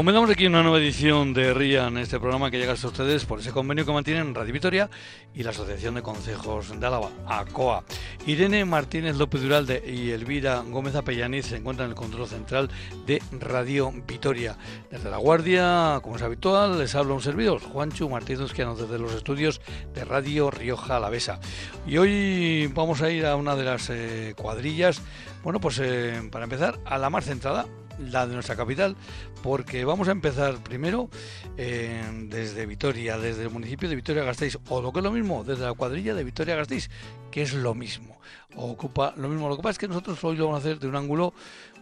Comenzamos aquí una nueva edición de RIA en este programa que llega a ustedes por ese convenio que mantienen Radio Vitoria y la Asociación de Consejos de Álava, ACOA. Irene Martínez López Duralde y Elvira Gómez Apellaniz se encuentran en el control central de Radio Vitoria. Desde La Guardia, como es habitual, les habla un servidor, Juancho Martínez Quiano, desde los estudios de Radio Rioja Alavesa. Y hoy vamos a ir a una de las eh, cuadrillas, bueno, pues eh, para empezar, a la más centrada, la de nuestra capital, porque vamos a empezar primero eh, desde Vitoria, desde el municipio de Vitoria-Gasteiz, o lo que es lo mismo, desde la cuadrilla de Vitoria-Gasteiz, que es lo mismo, ocupa lo mismo. Lo que pasa es que nosotros hoy lo vamos a hacer de un ángulo,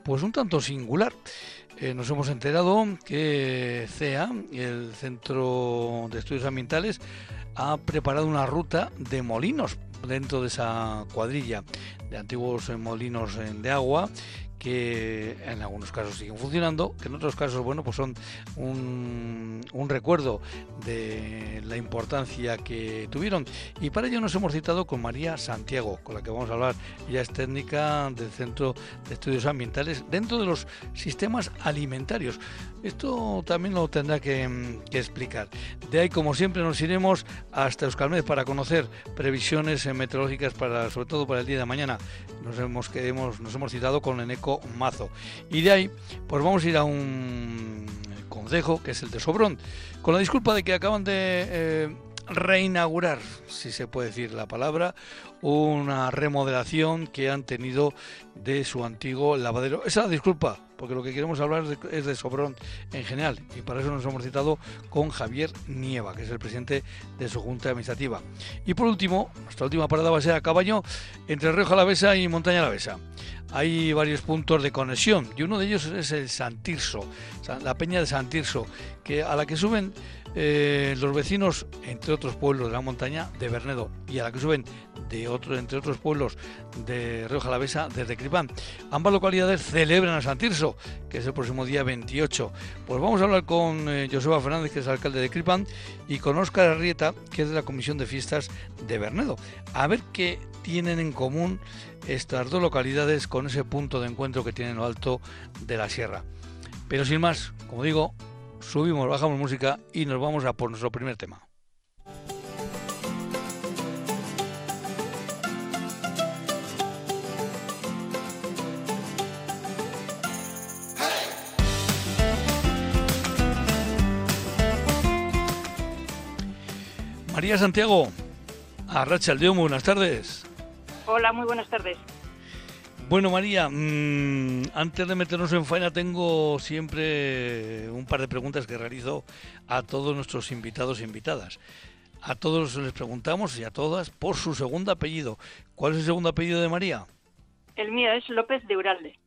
pues un tanto singular. Eh, nos hemos enterado que CEA, el Centro de Estudios Ambientales, ha preparado una ruta de molinos dentro de esa cuadrilla de antiguos molinos de agua que en algunos casos siguen funcionando, que en otros casos, bueno, pues son un, recuerdo de la importancia que tuvieron. Y para ello nos hemos citado con María Santiago, con la que vamos a hablar. Ella es técnica del Centro de Estudios Ambientales dentro de los sistemas alimentarios. Esto también lo tendrá que, explicar. De ahí, como siempre, nos iremos hasta Euskalmed para conocer previsiones meteorológicas para, sobre todo para el día de mañana. Nos hemos, que nos hemos citado con Eneco Mazo. Y de ahí, pues vamos a ir a un consejo que es el de Sobrón, con la disculpa de que acaban de eh, reinaugurar, si se puede decir la palabra, una remodelación que han tenido de su antiguo lavadero. Esa disculpa, porque lo que queremos hablar es de Sobrón en general, y para eso nos hemos citado con Javier Nieva, que es el presidente de su junta administrativa. Y por último, nuestra última parada va a ser a caballo entre Río Alavesa y Montaña Alavesa. Hay varios puntos de conexión y uno de ellos es el Santirso, la peña de Santirso, que a la que suben eh, los vecinos, entre otros pueblos de la montaña, de Bernedo, y a la que suben de otro, entre otros pueblos de Río Jalavesa, desde Cripán. Ambas localidades celebran a Santirso, que es el próximo día 28. Pues vamos a hablar con eh, Joseba Fernández, que es alcalde de Cripán, y con Óscar Arrieta, que es de la Comisión de Fiestas de Bernedo. A ver qué tienen en común estas dos localidades con ese punto de encuentro que tienen lo alto de la sierra. Pero sin más, como digo, subimos, bajamos música y nos vamos a por nuestro primer tema. María Santiago, a Rachel Diomo, buenas tardes. Hola, muy buenas tardes. Bueno, María, mmm, antes de meternos en faena, tengo siempre un par de preguntas que realizo a todos nuestros invitados e invitadas. A todos les preguntamos y a todas por su segundo apellido. ¿Cuál es el segundo apellido de María? El mío es López de Uralde.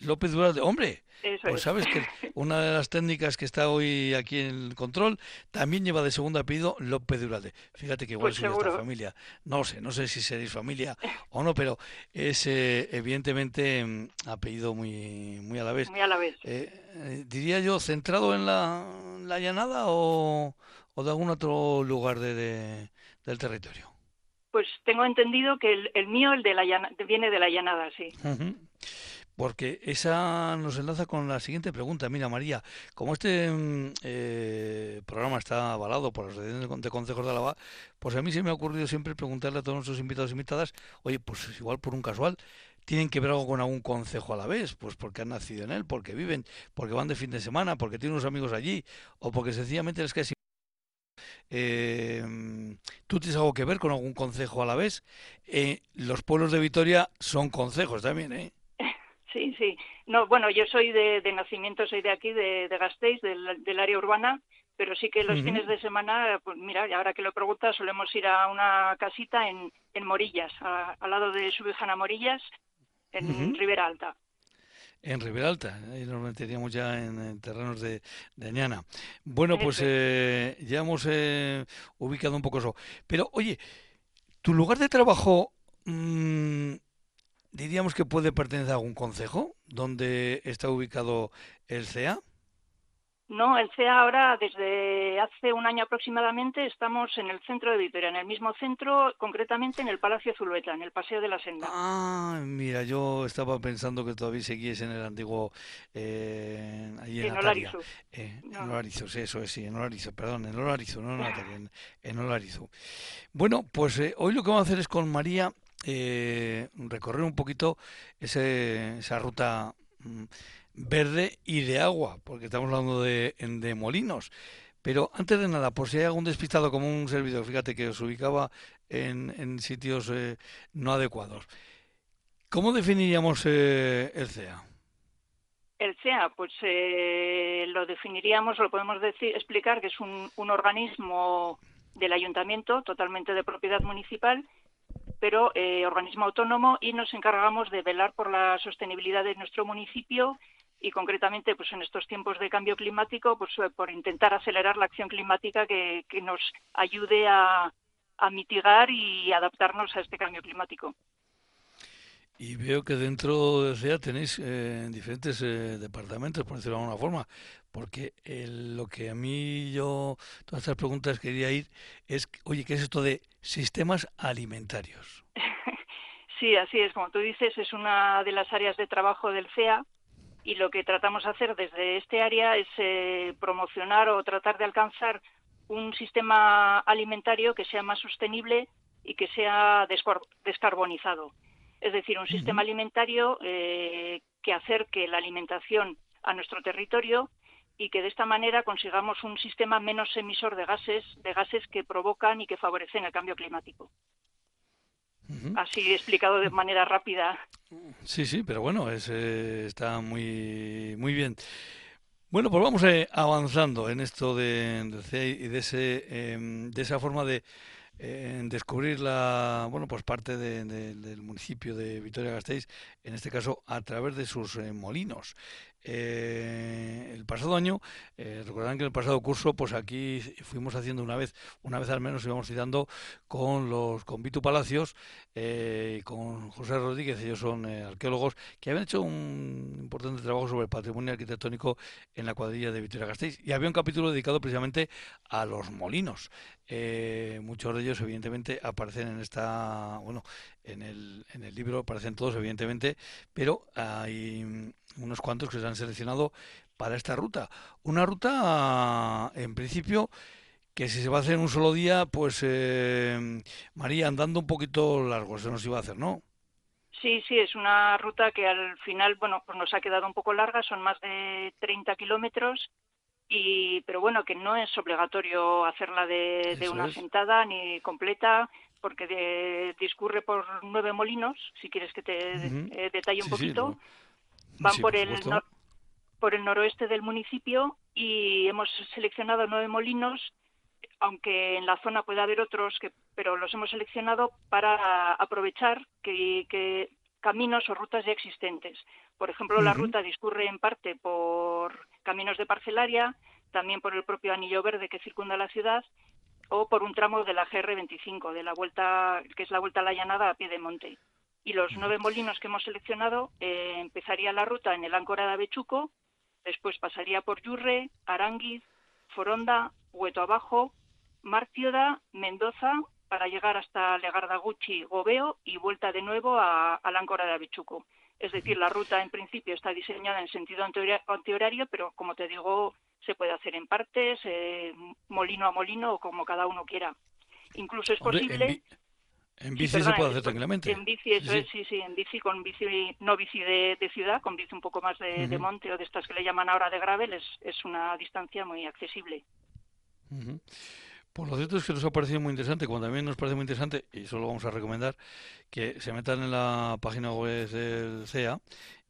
López de Uralde, hombre. Eso pues es. sabes que una de las técnicas que está hoy aquí en el control también lleva de segundo apellido López de Uralde. Fíjate que igual Pues es de esta familia. No sé, no sé si seréis familia o no, pero es eh, evidentemente mm, apellido muy, muy a la vez. Muy a la vez. Eh, eh, diría yo, centrado en la, la llanada o, o de algún otro lugar de, de- del territorio. Pues tengo entendido que el, el mío, el de la llana- viene de la llanada, sí. Ujú. Porque esa nos enlaza con la siguiente pregunta. Mira, María, como este mm, eh, programa está avalado por la Asociación de Con- de Consejos de Álava, pues a mí se me ha ocurrido siempre preguntarle a todos nuestros invitados e invitadas, oye, pues igual por un casual, tienen que ver algo con algún concejo a la vez, pues porque han nacido en él, porque viven, porque van de fin de semana, porque tienen unos amigos allí, o porque sencillamente les cae sim- eh, ¿Tú tienes algo que ver con algún concejo a la vez? Eh, los pueblos de Vitoria son concejos también, ¿eh? Sí. No, bueno, yo soy de, de nacimiento, soy de aquí, de, de Gasteiz, del, del área urbana, pero sí que los fines de semana, pues mira, y ahora que lo preguntas, solemos ir a una casita en, en Morillas, a- al lado de Subijana Morillas, en Ujú. Ribera Alta. En Ribera Alta, ahí nos meteríamos ya en, en terrenos de, de Añana. Bueno, pues eh, ya hemos eh, ubicado un poco eso. Pero, oye, ¿tu lugar de trabajo mm, diríamos que puede pertenecer a algún concejo donde está ubicado el CEA? No, el CEA ahora, desde hace un año aproximadamente, estamos en el centro de Vitoria, en el mismo centro, concretamente en el Palacio Zulueta, en el Paseo de la Senda. Ah, mira, yo estaba pensando que todavía seguís en el antiguo... Eh, en, en Olarizo. Eh, En Olarizo, sí, eso es, sí, en Olarizo, perdón, en Olarizo, no en en, en Olarizo. Bueno, pues eh, hoy lo que vamos a hacer es con María eh, recorrer un poquito ese, esa ruta... Mm, verde y de agua, porque estamos hablando de, molinos. Pero antes de nada, por si hay algún despistado como un servidor, fíjate que os ubicaba en, en sitios eh, no adecuados. ¿Cómo definiríamos eh, el CEA? El CEA, pues eh, lo definiríamos, lo podemos decir, explicar que es un, un organismo del ayuntamiento, totalmente de propiedad municipal, pero eh, organismo autónomo y nos encargamos de velar por la sostenibilidad de nuestro municipio y concretamente pues en estos tiempos de cambio climático pues eh, por intentar acelerar la acción climática que, nos ayude a, a, mitigar y adaptarnos a este cambio climático. Y veo que dentro de CEA tenéis eh, diferentes eh, departamentos, por decirlo de alguna forma, porque el, lo que a mí yo, todas estas preguntas quería ir es, oye, ¿qué es esto de sistemas alimentarios? sí, así es, como tú dices, es una de las áreas de trabajo del CEA y lo que tratamos de hacer desde este área es eh, promocionar o tratar de alcanzar un sistema alimentario que sea más sostenible y que sea descarbonizado. Es decir, un sistema alimentario eh, que acerque la alimentación a nuestro territorio y que de esta manera consigamos un sistema menos emisor de gases, de gases que provocan y que favorecen el cambio climático. Así explicado de manera rápida. Sí, sí, pero bueno, es, eh, está muy, muy bien. Bueno, pues vamos eh, avanzando en esto de, de CEI y de, ese, eh, de esa forma de eh, descubrir la, bueno, pues parte de, de, del municipio de Vitoria-Gasteiz, en este caso a través de sus eh, molinos. Eh, el pasado año, eh, recordarán que el pasado curso, pues aquí fuimos haciendo una vez, una vez al menos íbamos citando con los con Vitu Palacios eh, y con José Rodríguez, ellos son eh, arqueólogos que habían hecho un importante trabajo sobre el patrimonio arquitectónico en la cuadrilla de Vitoria-Gasteiz y había un capítulo dedicado precisamente a los molinos. Eh, muchos de ellos, evidentemente, aparecen en esta, bueno, en el, en el libro aparecen todos, evidentemente, pero hay unos cuantos que se han seleccionado para esta ruta. Una ruta, en principio, que si se va a hacer en un solo día, pues eh, María, andando un poquito largo, se nos iba a hacer, ¿no? Sí, sí, es una ruta que al final, bueno, pues nos ha quedado un poco larga, son más de 30 kilómetros, y, pero bueno, que no es obligatorio hacerla de, de una es. sentada ni completa, porque de, discurre por nueve molinos, si quieres que te uh -huh. eh, detalle un sí, poquito. Sí, van sí, por, por, el nor por el noroeste del municipio y hemos seleccionado nueve molinos, aunque en la zona puede haber otros, que, pero los hemos seleccionado para aprovechar que, que caminos o rutas ya existentes. Por ejemplo, uh -huh. la ruta discurre en parte por caminos de parcelaria, también por el propio anillo verde que circunda la ciudad o por un tramo de la GR25, de la vuelta que es la vuelta a la llanada a pie de monte y los nueve molinos que hemos seleccionado eh, empezaría la ruta en el Áncora de Avechuco, después pasaría por Yurre, Aranguiz, Foronda, Hueto Abajo, Martioda, Mendoza, para llegar hasta Legardaguchi, Gobeo y vuelta de nuevo a, al Áncora de Avechuco. Es decir, la ruta en principio está diseñada en sentido antihorario, pero como te digo, se puede hacer en partes, eh, molino a molino o como cada uno quiera. Incluso es Hombre, posible... En bici sí, perdona, se puede hacer tranquilamente. En bici, eso sí, es, sí, sí, en bici, con bici, no bici de, de ciudad, con bici un poco más de, uh -huh. de, monte o de estas que le llaman ahora de gravel, es, es una distancia muy accesible. Uh -huh. Pues lo cierto es que nos ha parecido muy interesante, como también nos parece muy interesante, y eso lo vamos a recomendar, que se metan en la página web del CEA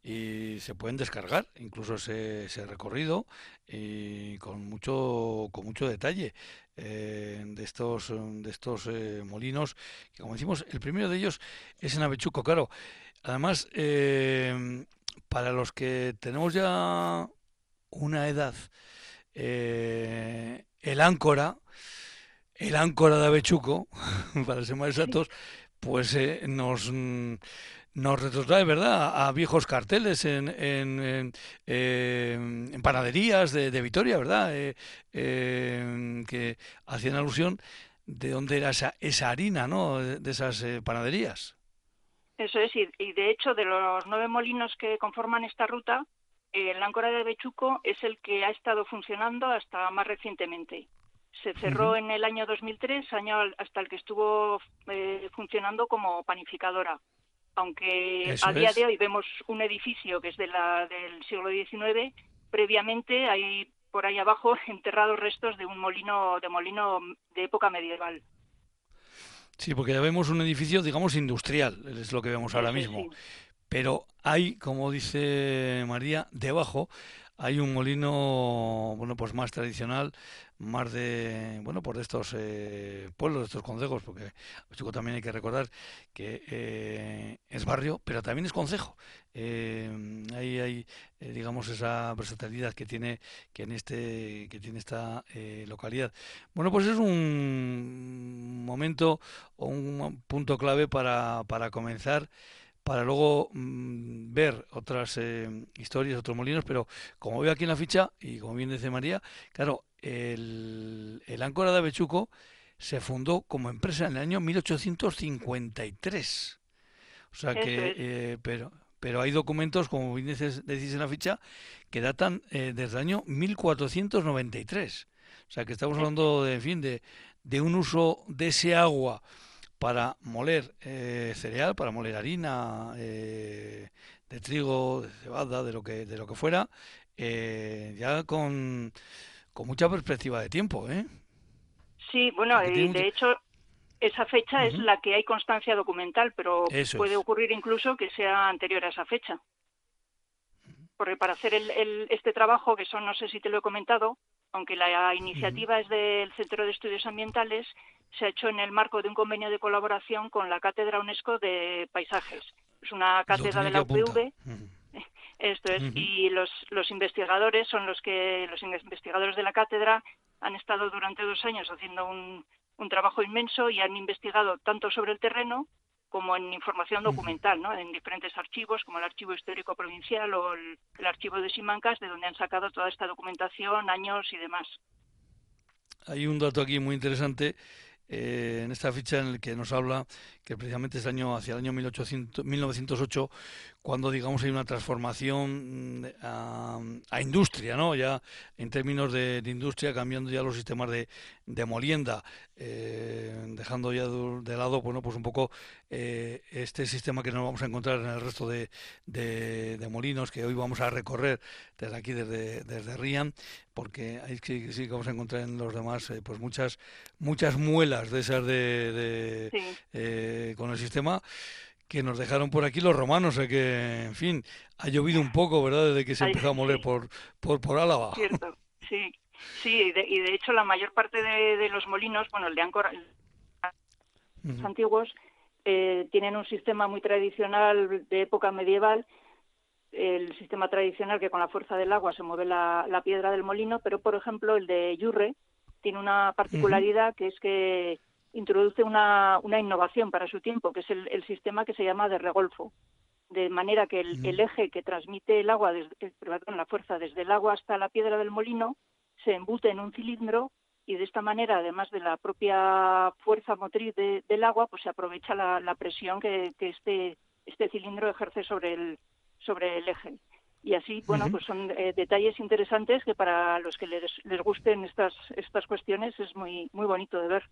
y se pueden descargar incluso ese, ese recorrido y con mucho con mucho detalle eh, de estos de estos eh, molinos que como decimos el primero de ellos es en Avechuco claro. Además eh, para los que tenemos ya una edad el áncora el áncora de Avechuco para ser más exactos pues eh, nos nos retrotrae, ¿verdad?, a, viejos carteles en, en, en, panaderías de, de, Vitoria, ¿verdad?, eh, que hacían alusión de dónde era esa, esa harina, ¿no?, de, esas eh, panaderías. Eso es, y, de hecho, de los nueve molinos que conforman esta ruta, el áncora de Bechuco es el que ha estado funcionando hasta más recientemente. Se cerró en el año 2003, año hasta el que estuvo eh, funcionando como panificadora. Aunque a día de hoy vemos un edificio que es de la, del siglo XIX, previamente hay por ahí abajo enterrados restos de un molino de molino de época medieval. Sí, porque ya vemos un edificio, digamos, industrial, es lo que vemos ahora mismo. Pero hay, como dice María, debajo hay un molino, bueno, pues más tradicional, más de, bueno, por estos eh, pueblos, de estos consejos, porque chico también hay que recordar que eh, es barrio, pero también es concejo. Eh, ahí hay, digamos, esa versatilidad que tiene, que en este, que tiene esta localidad. Bueno, pues es un momento o un punto clave para, para comenzar para luego mm, ver otras eh, historias, otros molinos, pero como veo aquí en la ficha, y como bien dice María, claro, el, el Áncora de Avechuco se fundó como empresa en el año 1853. O sea que, eh, pero, pero hay documentos, como bien decís, en la ficha, que datan eh, desde el año 1493. O sea que estamos hablando de, en fin, de, de un uso de ese agua para moler eh, cereal, para moler harina eh, de trigo, de cebada, de lo que, de lo que fuera, eh, ya con, con mucha perspectiva de tiempo. ¿eh? Sí, bueno, y de hecho esa fecha es la que hay constancia documental, pero puede ocurrir incluso que sea anterior a esa fecha. Porque para hacer el, este trabajo, que son, no sé si te lo he comentado, aunque la iniciativa es del Centro de Estudios Ambientales, se ha hecho en el marco de un convenio de colaboración con la Cátedra UNESCO de Paisajes. Es una cátedra de la UPV. Esto es, y los, los investigadores son los que, los investigadores de la cátedra han estado durante dos años haciendo un, un trabajo inmenso y han investigado tanto sobre el terreno como en información documental, ¿no? en diferentes archivos, como el Archivo Histórico Provincial o el, el Archivo de Simancas, de donde han sacado toda esta documentación, años y demás. Hay un dato aquí muy interesante eh, en esta ficha en el que nos habla que precisamente es año hacia el año 1800, 1908 cuando digamos hay una transformación mm, a, industria, ¿no? Ya en términos de, industria cambiando ya los sistemas de, de molienda, eh, dejando ya de, lado, bueno, pues un poco eh, este sistema que nos vamos a encontrar en el resto de, de, molinos que hoy vamos a recorrer desde aquí, desde, desde Rian, porque ahí sí, sí que vamos a encontrar en los demás eh, pues muchas muchas muelas de esas de, eh, con el sistema que nos dejaron por aquí los romanos, o que, en fin, ha llovido un poco, ¿verdad?, desde que se empezó a moler por, por, por Álava. Cierto, sí. Sí, y de, y de hecho la mayor parte de, los molinos, bueno, el de Ancora, los antiguos, eh, tienen un sistema muy tradicional de época medieval, el sistema tradicional que con la fuerza del agua se mueve la, la piedra del molino, pero por ejemplo el de Yurre tiene una particularidad que es que introduce una, una innovación para su tiempo, que es el, sistema que se llama de regolfo, de manera que el, el eje que transmite el agua, desde, perdón, la fuerza desde el agua hasta la piedra del molino, se embute en un cilindro y de esta manera, además de la propia fuerza motriz del agua, pues se aprovecha la, presión que, que, este, este cilindro ejerce sobre el, sobre el eje. Y así, bueno, pues son eh, detalles interesantes que para los que les, les gusten estas, estas cuestiones es muy, muy bonito de ver.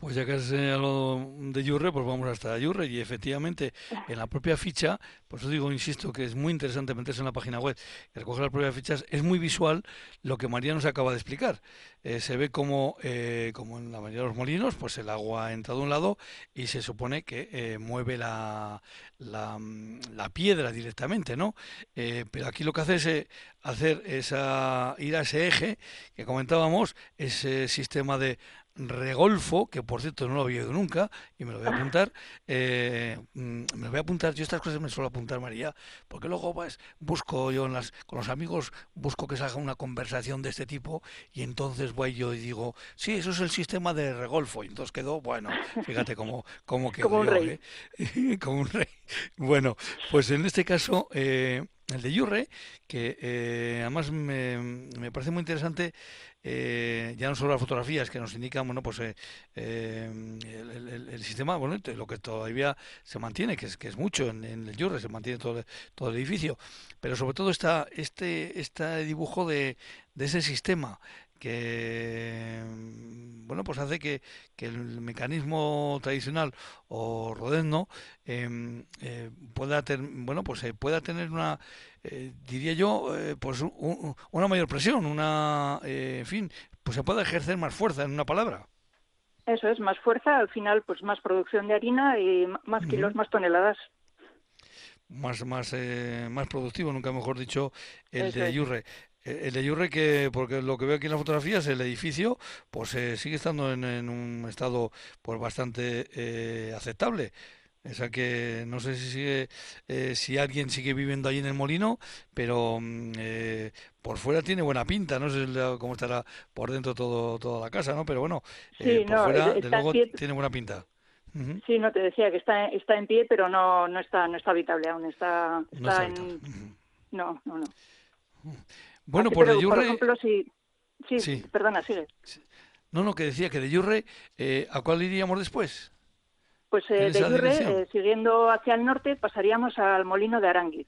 Pues ya que has señalado de Yurre, pues vamos hasta Yurre y efectivamente en la propia ficha, por eso digo, insisto, que es muy interesante meterse en la página web y recoger las propias fichas, es muy visual lo que María nos acaba de explicar. Eh, se ve como, eh, como en la mayoría de los molinos, pues el agua entra de un lado y se supone que eh, mueve la, la, la, piedra directamente, ¿no? pero aquí lo que hace es hacer esa, ir a ese eje que comentábamos, ese sistema de Regolfo, que por cierto no lo había oído nunca, y me lo voy a apuntar, eh, mm, me lo voy a apuntar, yo estas cosas me suelo apuntar, María, porque luego pues, busco yo en las, con los amigos, busco que salga una conversación de este tipo, y entonces voy yo y digo, sí, eso es el sistema de Regolfo, y entonces quedó, bueno, fíjate cómo, cómo quedó como un rey. ¿eh? como un rey. bueno, pues en este caso, eh, el de Yurre, que eh, además me, me, parece muy interesante, eh, ya no solo las fotografías que nos indican, bueno, pues el, el, sistema, bueno, lo que todavía se mantiene, que es, que es mucho en, el Yurre, se mantiene todo, todo el edificio, pero sobre todo está este, este dibujo de, de ese sistema que bueno pues hace que, el mecanismo tradicional o rodezno em, eh, pueda tener bueno pues eh, pueda tener una eh, diría yo pues una mayor presión una en fin pues se pueda ejercer más fuerza en una palabra. Eso es más fuerza al final pues más producción de harina y más kilos más toneladas. Más más más productivo nunca mejor dicho el de Yurre eh, el de Yurre, que, porque lo que veo aquí en las fotografías, el edificio, pues eh, sigue estando en, un estado pues bastante eh, aceptable. O sea que no sé si sigue, si alguien sigue viviendo ahí en el molino, pero mm, por fuera tiene buena pinta. No sé cómo estará por dentro todo toda la casa, ¿no? Pero bueno, por fuera, de luego, tiene buena pinta. Sí, no te decía que está, está en pie, pero no, no está, no está habitable aún. Está, está, en... No, no, no. Bueno, pues de Yurre... Por ejemplo, si... Sí, perdona, sigue. No, no, que decía que de Yurre, eh, ¿a cuál iríamos después? Pues eh, de Yurre, eh, siguiendo hacia el norte, pasaríamos al molino de Aranguiz.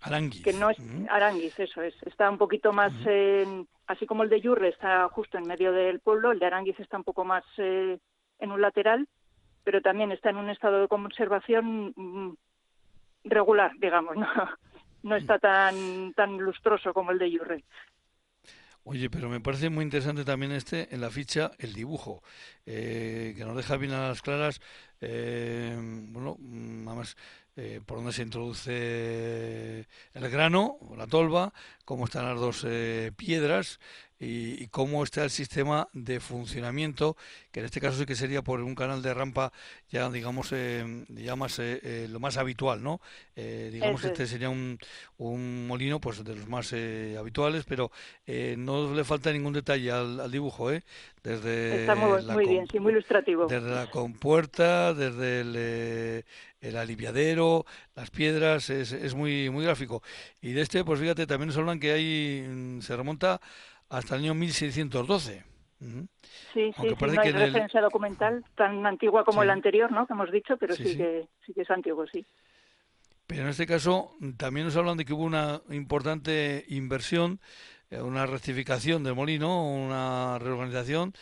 Aranguiz. Que no es Aranguiz, eso es. Está un poquito más, así como el de Yurre está justo en medio del pueblo, el de Aranguiz está un poco más en un lateral, pero también está en un estado de conservación mm, regular, digamos, ¿no? no está tan, tan lustroso como el de Yurre. Oye, pero me parece muy interesante también este, en la ficha, el dibujo, eh, que nos deja bien a las claras, eh, bueno, más eh, por dónde se introduce el grano, la tolva, cómo están las dos piedras, y, cómo está el sistema de funcionamiento, que en este caso sí que sería por un canal de rampa ya, digamos, eh, ya más, eh, eh, lo más habitual, ¿no? digamos, este sería un, un, molino pues de los más habituales, pero no le falta ningún detalle al, dibujo, ¿eh? Desde Está muy, bien, sí, muy ilustrativo. Desde la compuerta, desde el, el aliviadero, las piedras, es, es muy, muy gráfico. Y de este, pues fíjate, también nos hablan que hay, mm, se remonta hasta el año 1612. Sí, sí, sí, no hay referencia documental tan antigua como el anterior, ¿no? Que hemos dicho, pero sí, Que, sí que es antiguo, sí. Pero en este caso también nos hablan de que hubo una importante inversión, eh, una rectificación del molino, una reorganización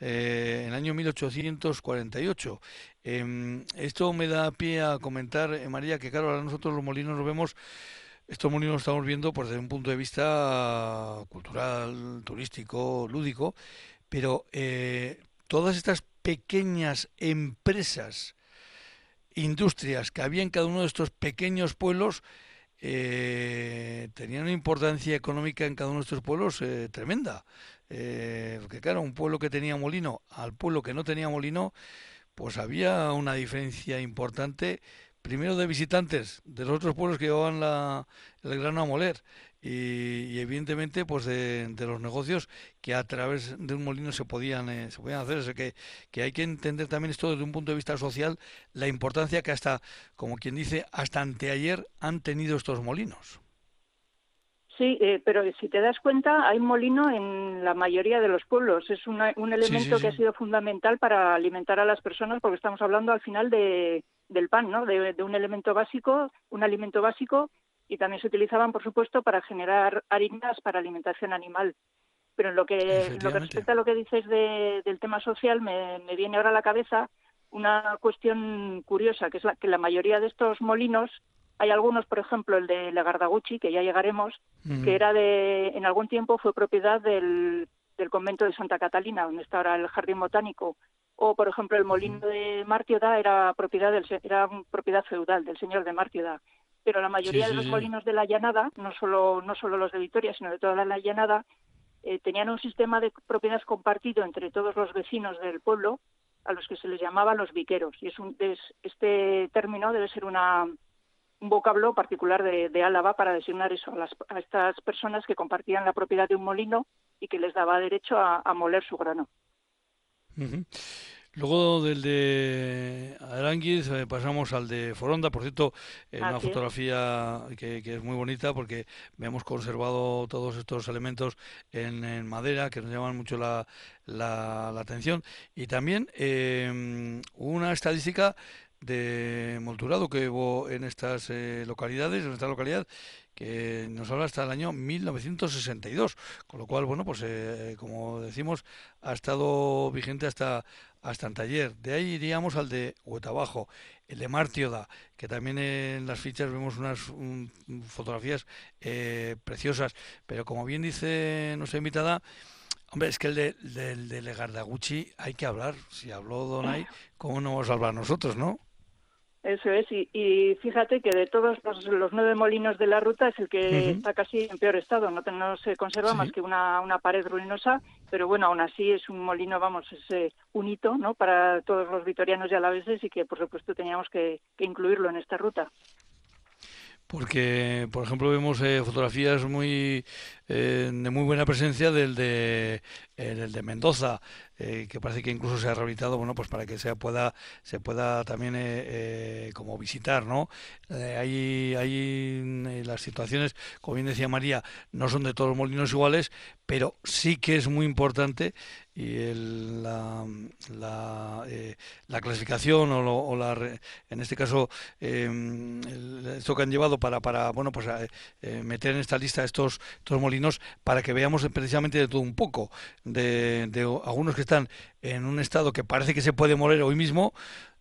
eh, en el año 1848. Em, esto me da pie a comentar, eh, María, que claro, ahora nosotros los molinos los vemos molinos los estamos viendo pues, desde un punto de vista cultural, turístico, lúdico, pero eh, todas estas pequeñas empresas, industrias que había en cada uno de estos pequeños pueblos, eh, tenían una importancia económica en cada uno de estos pueblos eh, tremenda. porque claro, un pueblo que tenía molino al pueblo que no tenía molino, pues había una diferencia importante primero de visitantes de los otros pueblos que llevaban la, el grano a moler y, evidentemente pues de, los negocios que a través de un molino se podían eh, se podían hacer. O que, que hay que entender también esto desde un punto de vista social la importancia que hasta como quien dice hasta anteayer han tenido estos molinos. Sí, eh, pero si te das cuenta, hay molino en la mayoría de los pueblos. Es un elemento que ha sido fundamental para alimentar a las personas, porque estamos hablando al final de, del pan, ¿no? De, un elemento básico, un alimento básico, y también se utilizaban, por supuesto, para generar harinas para alimentación animal. Pero en lo que, lo que respecta a lo que dices del tema social, me, viene ahora a la cabeza una cuestión curiosa, que es la, que la mayoría de estos molinos hay algunos, por ejemplo, el de Legardaguchi, que ya llegaremos, que era de, en algún tiempo fue propiedad del, del convento de Santa Catalina, donde está ahora el jardín botánico. O, por ejemplo, el molino de Martioda era propiedad del, era propiedad feudal del señor de Martioda. Pero la mayoría de los molinos de la llanada, no solo, no solo los de Vitoria, sino de toda la llanada, eh, tenían un sistema de propiedad compartido entre todos los vecinos del pueblo, a los que se les llamaba los viqueros. Y es un, este término debe ser una, un vocablo particular de, Álava para designar eso, a, estas personas que compartían la propiedad de un molino y que les daba derecho a, moler su grano. Luego del de Aranguiz eh, pasamos al de Foronda, por cierto, una fotografía que, es muy bonita porque hemos conservado todos estos elementos en, madera que nos llaman mucho la, la, atención. Y también em, una estadística de molturado que hubo en estas eh, localidades, en esta localidad, que nos habla hasta el año 1962, con lo cual, bueno, pues eh, como decimos, ha estado vigente hasta hasta en taller. De ahí iríamos al de Huetabajo, el de Martioda, que también en las fichas vemos unas fotografías eh, preciosas, pero como bien dice nuestra invitada, hombre, es que el de, de Legardaguchi hay que hablar. Si habló Donay, ¿cómo no vamos a hablar nosotros, no? Eso es, y, fíjate que de todos los, nueve molinos de la ruta es el que está casi en peor estado, no, no se conserva más que una, una, pared ruinosa, pero bueno, aún así es un molino, vamos, es eh, un hito ¿no? para todos los vitorianos y alaveses y que por supuesto teníamos que incluirlo en esta ruta. Porque por ejemplo vemos eh, fotografías muy eh, de muy buena presencia del de el de Mendoza eh, que parece que incluso se ha rehabilitado bueno pues para que se pueda se pueda también como visitar no hay hay las situaciones como bien decía María no son de todos los molinos iguales pero sí que es muy importante y el, la, la, eh, la, clasificación o, o, la en este caso eh, esto que han llevado para para bueno pues eh, meter en esta lista estos estos molinos para que veamos precisamente de todo un poco de, algunos que están en un estado que parece que se puede morir hoy mismo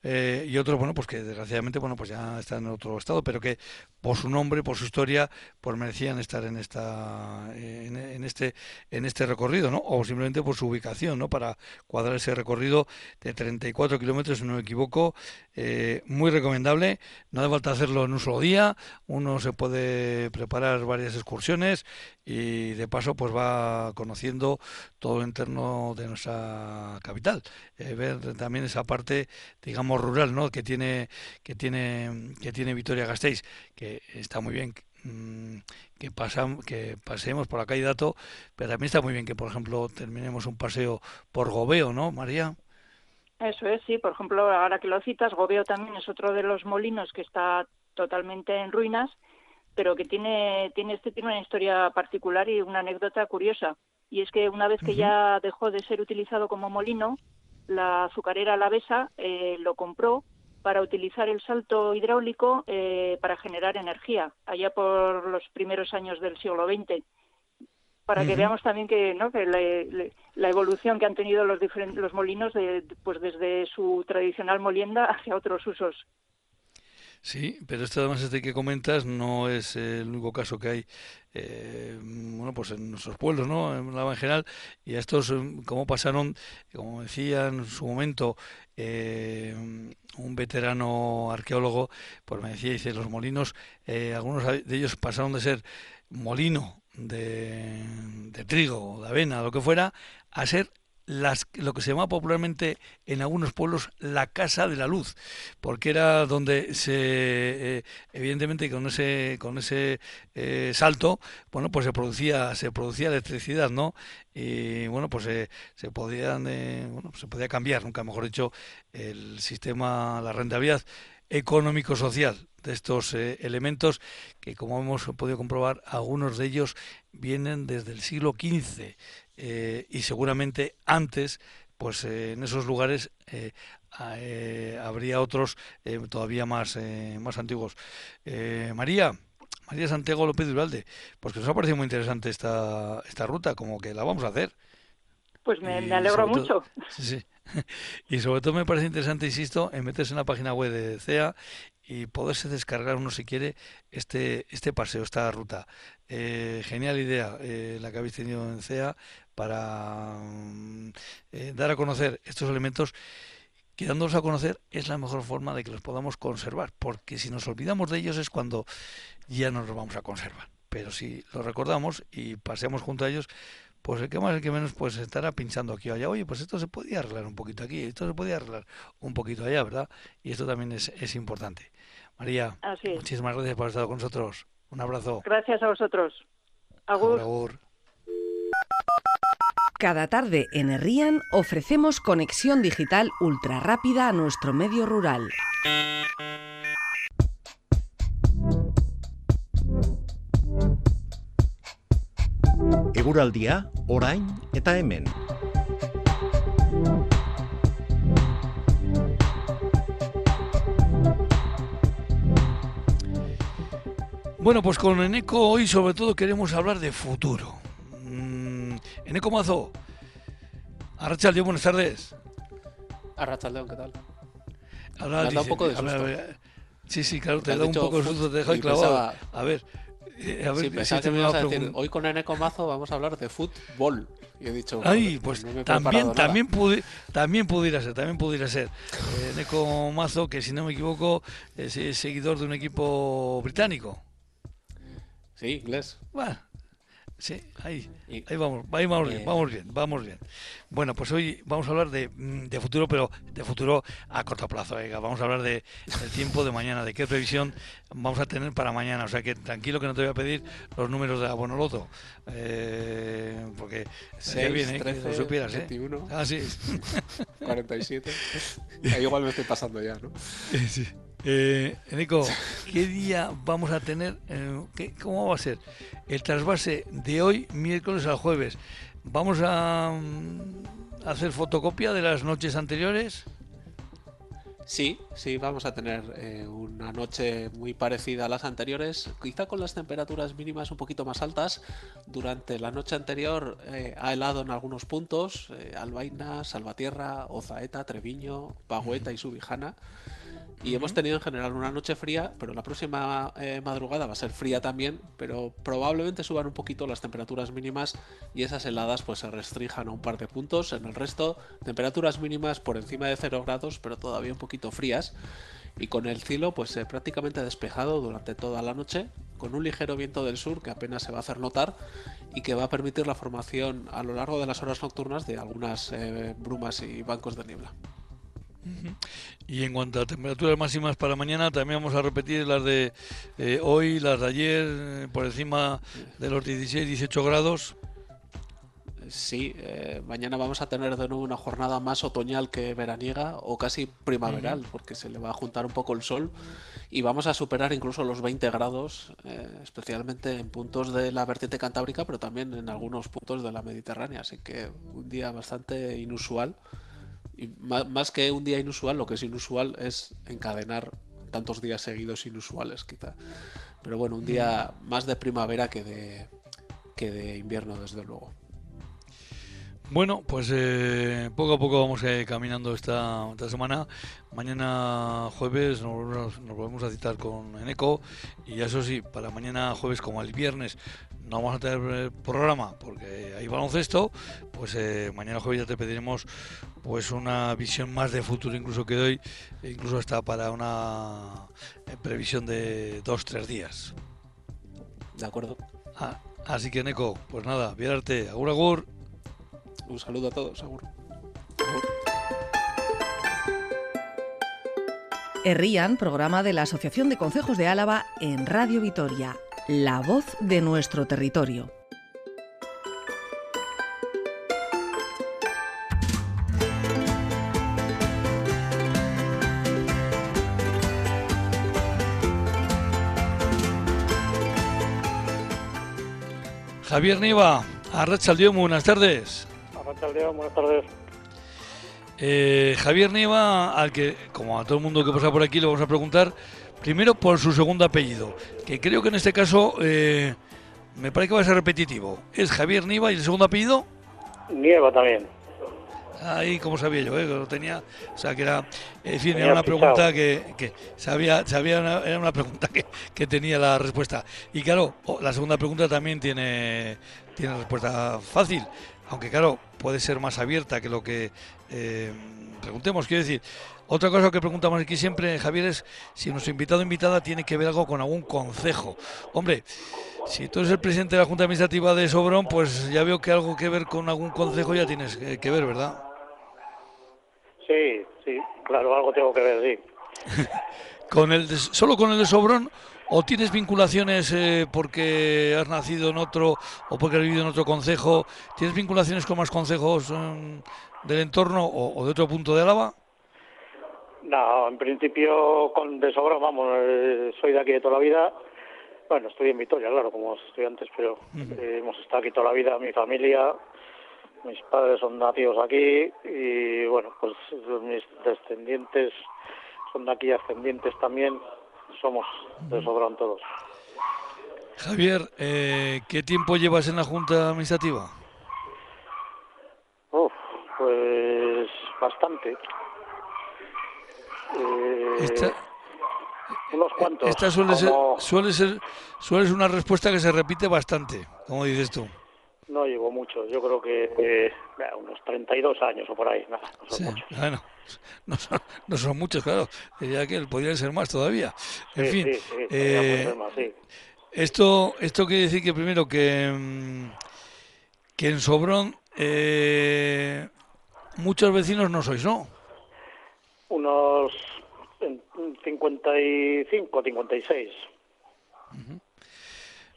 eh, y otros, bueno, pues que desgraciadamente, bueno, pues ya están en otro estado, pero que por su nombre, por su historia, pues merecían estar en esta, en, este, en este recorrido, ¿no? O simplemente por su ubicación, ¿no? Para cuadrar ese recorrido de 34 kilómetros, si no me equivoco, eh, muy recomendable. No hace falta hacerlo en un solo día, uno se puede preparar varias excursiones y de paso, pues va conociendo todo el entorno de nuestra capital. Eh, ver también esa parte, digamos rural, ¿no? Que tiene que tiene que tiene Vitoria Gasteiz, que está muy bien mm, que pasamos que pasemos por la calle Dato, pero también está muy bien que por ejemplo terminemos un paseo por Gobeo, ¿no, María? Eso es, sí, por ejemplo, ahora que lo citas, Gobeo también es otro de los molinos que está totalmente en ruinas, pero que tiene tiene este tiene una historia particular y una anécdota curiosa, y es que una vez que ya dejó de ser utilizado como molino, la azucarera Alavesa eh, lo compró para utilizar el salto hidráulico eh, para generar energía, allá por los primeros años del siglo XX. Para que veamos también que, ¿no? que la, evolución que han tenido los, diferentes, los molinos de, pues desde su tradicional molienda hacia otros usos. Sí, pero esto además este que comentas no es el único caso que hay, eh, bueno, pues en nuestros pueblos, ¿no? En la en general, y a estos, eh, como pasaron, como decía en su momento, eh, un veterano arqueólogo, pues me decía, dice, los molinos, algunos de ellos pasaron de ser molino de, de trigo, de avena, lo que fuera, a ser las, lo que se llama popularmente en algunos pueblos la casa de la luz, porque era donde se, eh, evidentemente con ese, con ese eh, salto, bueno, pues se producía, se producía electricidad, ¿no? Y bueno, pues eh, se podían, bueno, se podía cambiar, nunca mejor dicho, el sistema, la rentabilidad económico-social de estos elementos que, como hemos podido comprobar, algunos de ellos vienen desde el siglo XV eh, y seguramente antes pues eh, en esos lugares eh, habría otros todavía más más antiguos María María Santiago López Duralde pues que nos ha parecido muy interesante esta esta ruta como que la vamos a hacer pues me, alegro mucho sí, sí. y sobre todo me parece interesante insisto en meterse en la página web de CEA y poderse descargar uno si quiere este este paseo, esta ruta. Eh, genial idea eh, la que habéis tenido en CEA para mm, eh, dar a conocer estos elementos que dándolos a conocer es la mejor forma de que los podamos conservar, porque si nos olvidamos de ellos es cuando ya no los vamos a conservar. Pero si los recordamos y paseamos junto a ellos, pues el que más, el que menos, pues estará pinchando aquí o allá. Oye, pues esto se podía arreglar un poquito aquí, esto se podía arreglar un poquito allá, ¿verdad? Y esto también es, es importante. María, muchísimas gracias por haber estado con nosotros. Un abrazo. Gracias a vosotros. Agur. Agur. Cada tarde en Herrian ofrecemos conexión digital ultra rápida a nuestro medio rural. Eguraldia, orain eta hemen. Bueno, pues con Eneco hoy sobre todo queremos hablar de futuro. Eneco Mazo, Arrachaldeón, buenas tardes. Arrachaldeón, ¿qué tal? Ahora dado un poco de a ver, susto. a ver, sí, sí, claro, te Has da un poco de susto, te dejo ahí clavado. pensaba- A ver, eh, a ver, sí, si te que me me va ibas a decir, hoy con Eneco Mazo vamos a hablar de fútbol. Y he dicho, Ay, pues no también, también, pudi- también pudiera ser, también pudiera ser. Eh, Neko Mazo, que si no me equivoco, es, es seguidor de un equipo británico. Sí, inglés. Bueno, sí, ahí, ahí vamos, ahí vamos bien, Eh. vamos bien, vamos bien. Bueno, pues hoy vamos a hablar de, mm, de futuro, pero de futuro a corto plazo. venga, vamos a hablar de, del tiempo de mañana, de qué previsión vamos a tener para mañana. O sea que tranquilo que no te voy a pedir los números de Abono Loto, eh, porque 6, bien, ¿eh? que 13, lo supieras, ¿eh? 21, Ah, sí. 47. Ahí igual me estoy pasando ya, ¿no? Sí. Eh, ¿qué día vamos a tener? eh, qué- ¿Cómo va a ser el trasvase de hoy, miércoles al jueves? ¿Vamos a mm, hacer fotocopia de las noches anteriores? Sí, sí, vamos a tener eh, una noche muy parecida a las anteriores, quizá con las temperaturas mínimas un poquito más altas. Durante la noche anterior eh, ha helado en algunos puntos, eh, Albaina, Salvatierra, Ozaeta, Treviño, Pagueta y Subijana. Y hemos tenido en general una noche fría, pero la próxima eh, madrugada va a ser fría también, pero probablemente suban un poquito las temperaturas mínimas y esas heladas pues se restrinjan a un par de puntos. En el resto, temperaturas mínimas por encima de 0 grados, pero todavía un poquito frías. Y con el cielo pues eh, prácticamente despejado durante toda la noche, con un ligero viento del sur que apenas se va a hacer notar y que va a permitir la formación a lo largo de las horas nocturnas de algunas eh, brumas y bancos de niebla. Y en cuanto a temperaturas máximas para mañana, también vamos a repetir las de eh, hoy, las de ayer, eh, por encima de los 16-18 grados. Sí, eh, mañana vamos a tener de nuevo una jornada más otoñal que veraniega o casi primaveral, porque se le va a juntar un poco el sol y vamos a superar incluso los 20 grados, eh, especialmente en puntos de la vertiente cantábrica, pero también en algunos puntos de la Mediterránea. Así que un día bastante inusual. Y ma- más que un día inusual, lo que es inusual es encadenar tantos días seguidos inusuales, quizá. Pero bueno, un día más de primavera que de, que de invierno, desde luego. Bueno, pues eh, poco a poco vamos eh, caminando esta, esta semana. Mañana jueves nos, volvemos- nos volvemos a citar con Eneco y eso sí, para mañana jueves como el viernes no vamos a tener eh, programa porque hay baloncesto, pues eh, mañana jueves ya te pediremos pues una visión más de futuro incluso que doy, incluso hasta para una eh, previsión de dos, tres días. ¿De acuerdo? Ah, así que Eneco, pues nada, viérarte, agur agur. Un saludo a todos, seguro. Herrian, programa de la Asociación de Concejos de Álava en Radio Vitoria, la voz de nuestro territorio. Javier Niva, Arrachaldeón, muy buenas tardes. Buenas tardes. Eh, Javier Nieva, al que, como a todo el mundo que pasa por aquí, le vamos a preguntar primero por su segundo apellido, que creo que en este caso eh, me parece que va a ser repetitivo. ¿Es Javier Nieva y el segundo apellido? Nieva también. Ahí, como sabía yo, ¿eh? que lo tenía. O sea, que era. En fin, Tenía era una pregunta que, que sabía, sabía una- era una pregunta que, que tenía la respuesta. Y claro, o- la segunda pregunta también tiene, tiene respuesta fácil. Aunque, claro, puede ser más abierta que lo que eh, preguntemos. Quiero decir, otra cosa que preguntamos aquí siempre, Javier, es si nuestro invitado o invitada tiene que ver algo con algún concejo. Hombre, si tú eres el presidente de la Junta Administrativa de Sobrón, pues ya veo que algo que ver con algún concejo ya tienes que- que ver, ¿verdad? Sí, sí, claro, algo tengo que ver, sí. ¿Con el de- ¿Solo con el de Sobrón ¿O tienes vinculaciones eh, porque has nacido en otro o porque has vivido en otro concejo? ¿Tienes vinculaciones con más consejos em, del entorno o, de otro punto de Álava? No, en principio con de sobra, vamos, eh, soy de aquí de toda la vida. Bueno, estoy en Vitoria, claro, como estudiantes, pero eh, hemos estado aquí toda la vida, mi familia, mis padres son nativos aquí y bueno, pues mis descendientes son de aquí ascendientes también, somos de Sobrón todos. Javier, eh, ¿qué tiempo llevas en la Junta Administrativa? Uf, pues bastante. Eh, unos cuantos. Esta suele, ser, suele, ser, suele ser una respuesta que se repite bastante, como dices tú. No llevo mucho, yo creo que eh, unos 32 años o por ahí, nada, no son muchos. Bueno, no son, muchos, claro, diría que podrían ser más todavía. En fin, eh, esto, esto quiere decir que primero que, mm, que en Sobrón eh, muchos vecinos no sois, ¿no? Unos 55, 56.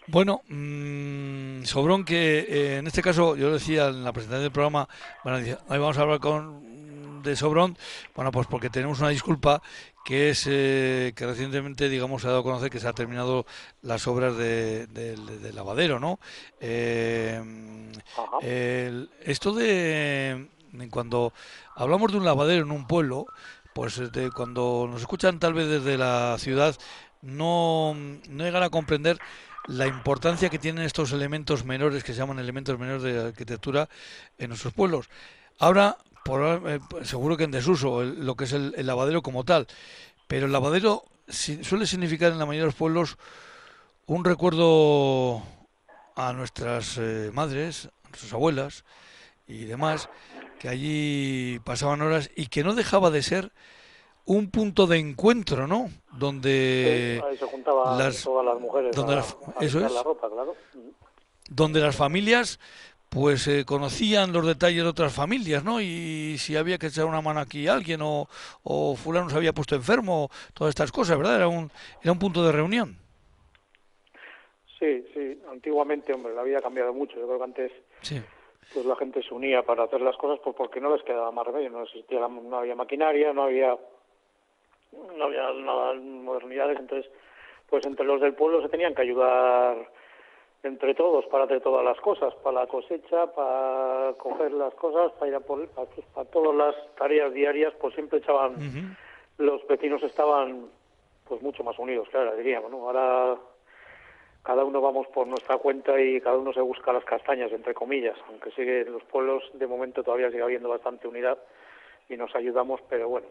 Bueno, mmm, Sobrón, que eh, en este caso, yo decía en la presentación del programa, bueno, hoy vamos a hablar con de Sobrón, bueno, pues porque tenemos una disculpa que es eh, que recientemente, digamos, se ha dado a conocer que se ha terminado las obras de, lavadero, ¿no? Eh, esto de cuando hablamos de un lavadero en un pueblo, pues de, cuando nos escuchan tal vez desde la ciudad, no, no llegan a comprender la importancia que tienen estos elementos menores que se llaman elementos menores de arquitectura en nuestros pueblos. Ahora, por, eh, seguro que en desuso lo que es el, lavadero como tal, pero el lavadero suele significar en la mayoría de los pueblos un recuerdo a nuestras eh, madres, a nuestras abuelas y demás, que allí pasaban horas y que no dejaba de ser un punto de encuentro, ¿no? Donde ahí se juntaban las, todas las mujeres donde eso es, la ropa, claro. Donde las familias pues eh, conocían los detalles de otras familias, ¿no? Y si había que echar una mano aquí a alguien o, o fulano se había puesto enfermo, todas estas cosas, ¿verdad? Era un, era un punto de reunión. Sí, sí. Antiguamente, hombre, la vida ha cambiado mucho. Yo creo que antes sí pues la gente se unía para hacer las cosas pues porque no les quedaba más remedio, no existía no había maquinaria, no había no había nada modernidades, entonces pues entre los del pueblo se tenían que ayudar entre todos para hacer todas las cosas, para la cosecha, para coger las cosas, para ir a por para, para todas las tareas diarias, pues siempre echaban los vecinos estaban pues mucho más unidos, claro, diríamos, ¿no? Ahora cada uno vamos por nuestra cuenta y cada uno se busca las castañas, entre comillas, aunque sigue en los pueblos de momento todavía sigue habiendo bastante unidad y nos ayudamos, pero bueno,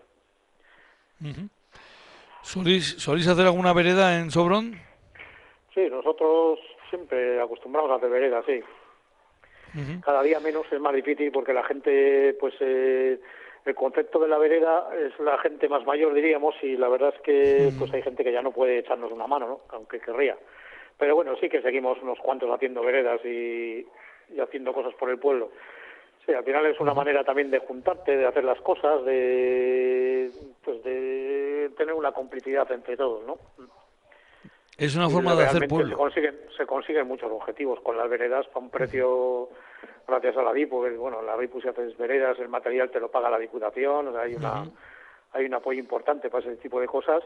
¿Solís, hacer alguna vereda en Sobrón? Sí, nosotros siempre acostumbramos a hacer vereda, sí. Cada día menos es más difícil porque la gente, pues eh, el concepto de la vereda es la gente más mayor, diríamos, y la verdad es que pues hay gente que ya no puede echarnos una mano, ¿no? aunque querría. Pero bueno, sí que seguimos unos cuantos haciendo veredas y haciendo cosas por el pueblo. Sí, al final es una manera también de juntarte, de hacer las cosas, de, pues de tener una complicidad entre todos, ¿no? Es una forma de hacer pueblo. Se consiguen, se consiguen muchos objetivos con las veredas a un precio, gracias a la DIP, porque bueno, la DIP si haces veredas, el material te lo paga la Diputación, o sea, hay, una, hay un apoyo importante para ese tipo de cosas.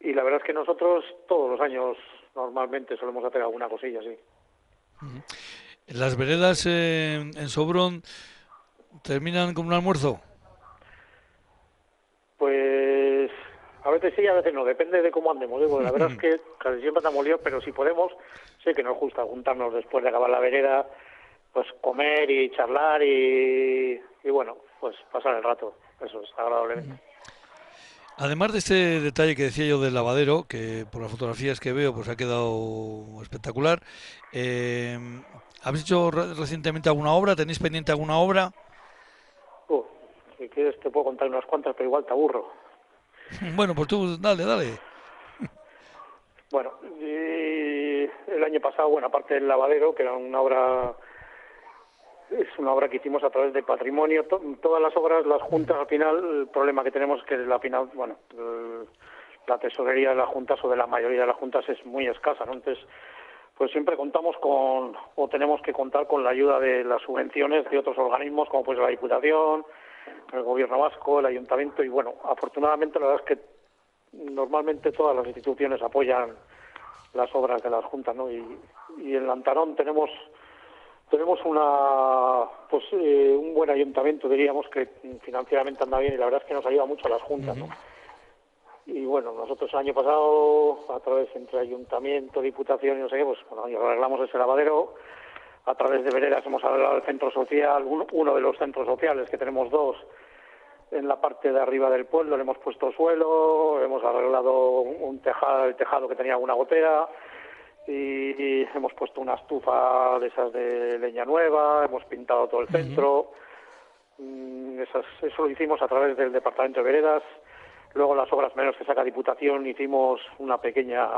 Y la verdad es que nosotros todos los años normalmente solemos hacer alguna cosilla así. ¿Las veredas en, Sobrón terminan con un almuerzo? Pues a veces sí, a veces no, depende de cómo andemos. ¿eh? la verdad es que casi siempre estamos líos, pero si podemos, sé que nos gusta juntarnos después de acabar la vereda, pues comer y charlar y, y bueno, pues pasar el rato. Eso es agradablemente. Además de este detalle que decía yo del lavadero, que por las fotografías que veo pues ha quedado espectacular, eh, ¿habéis hecho recientemente alguna obra? ¿Tenéis pendiente alguna obra? Uh, si quieres te puedo contar unas cuantas, pero igual te aburro. bueno, pues tú dale, dale. bueno, el año pasado, bueno, aparte del lavadero, que era una obra es una obra que hicimos a través de patrimonio. todas las obras las juntas al final, el problema que tenemos es que la final, bueno, la tesorería de las juntas o de la mayoría de las juntas es muy escasa, ¿no? Entonces, pues siempre contamos con, o tenemos que contar con la ayuda de las subvenciones de otros organismos, como pues la Diputación, el Gobierno Vasco, el Ayuntamiento, y bueno, afortunadamente la verdad es que normalmente todas las instituciones apoyan las obras de las juntas, ¿no? Y, y en Lantarón tenemos tenemos una pues eh, un buen ayuntamiento diríamos que financieramente anda bien y la verdad es que nos ayuda mucho a las juntas ¿no? y bueno nosotros el año pasado a través entre ayuntamiento diputación y no sé qué pues bueno arreglamos ese lavadero a través de veredas hemos arreglado el centro social uno de los centros sociales que tenemos dos en la parte de arriba del pueblo le hemos puesto suelo hemos arreglado un tejado el tejado que tenía una gotera y, hemos puesto una estufa de esas de leña nueva, hemos pintado todo el centro. Mm, eso lo hicimos a través del Departamento de Veredas. Luego las obras menos que saca Diputación hicimos una pequeña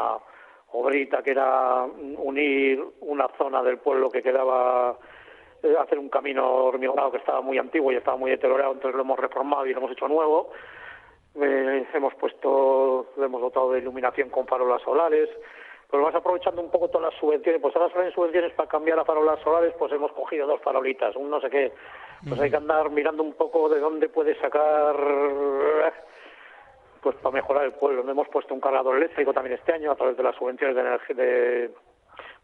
obrita que era unir una zona del pueblo que quedaba eh, hacer un camino hormigonado que estaba muy antiguo y estaba muy deteriorado, entonces lo hemos reformado y lo hemos hecho nuevo. Eh, hemos puesto, lo hemos dotado de iluminación con farolas solares. Pues vas aprovechando un poco todas las subvenciones, pues ahora salen subvenciones para cambiar a farolas solares, pues hemos cogido dos farolitas, un no sé qué, pues hay que andar mirando un poco de dónde puede sacar, pues para mejorar el pueblo. Hemos puesto un cargador eléctrico también este año a través de las subvenciones de, de,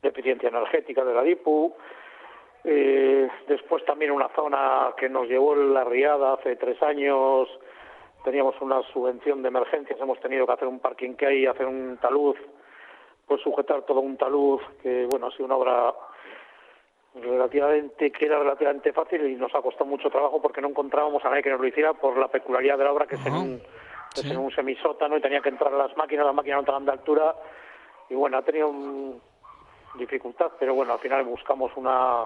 eficiencia energética de la DIPU. Eh, después también una zona que nos llevó la riada hace tres años, teníamos una subvención de emergencias, hemos tenido que hacer un parking que hay, hacer un talud pues sujetar todo un talud que bueno ha sido una obra relativamente que era relativamente fácil y nos ha costado mucho trabajo porque no encontrábamos a nadie que nos lo hiciera por la peculiaridad de la obra que es, en un, en un semisótano y tenía que entrar las máquinas, las máquinas no estaban de altura y bueno ha tenido dificultad pero bueno al final buscamos una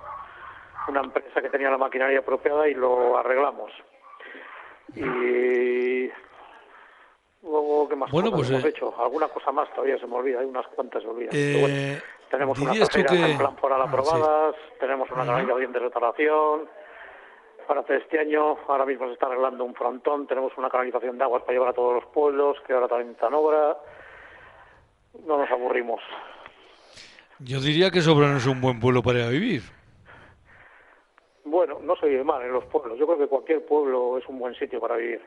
una empresa que tenía la maquinaria apropiada y lo arreglamos y Luego, ¿qué más bueno, pues, hemos eh, hecho? Alguna cosa más todavía se me olvida, hay unas cuantas se olvidan. Eh, tenemos unas que... en plan foral ah, aprobadas, tenemos una canalización de reparación. Para hacer este año, ahora mismo se está arreglando un frontón, tenemos una canalización de aguas para llevar a todos los pueblos, que ahora también está en obra. No nos aburrimos. Yo diría que Sobrano es un buen pueblo para vivir. Bueno, no soy de mal en los pueblos. Yo creo que cualquier pueblo es un buen sitio para vivir.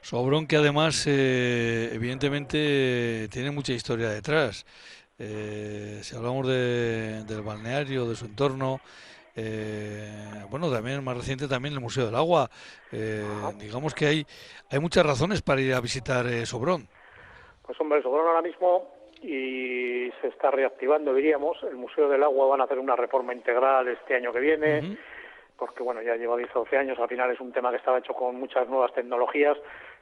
Sobrón que además, eh, evidentemente, tiene mucha historia detrás. Eh, si hablamos del balneario, de su entorno, eh, bueno, también más reciente también el Museo del Agua. digamos que hay, hay muchas razones para ir a visitar Sobrón. Pues hombre, Sobrón ahora mismo y se está reactivando, diríamos. El Museo del Agua van a hacer una reforma integral este año que viene porque bueno, ya lleva 10 o 12 años, al final es un tema que estaba hecho con muchas nuevas tecnologías,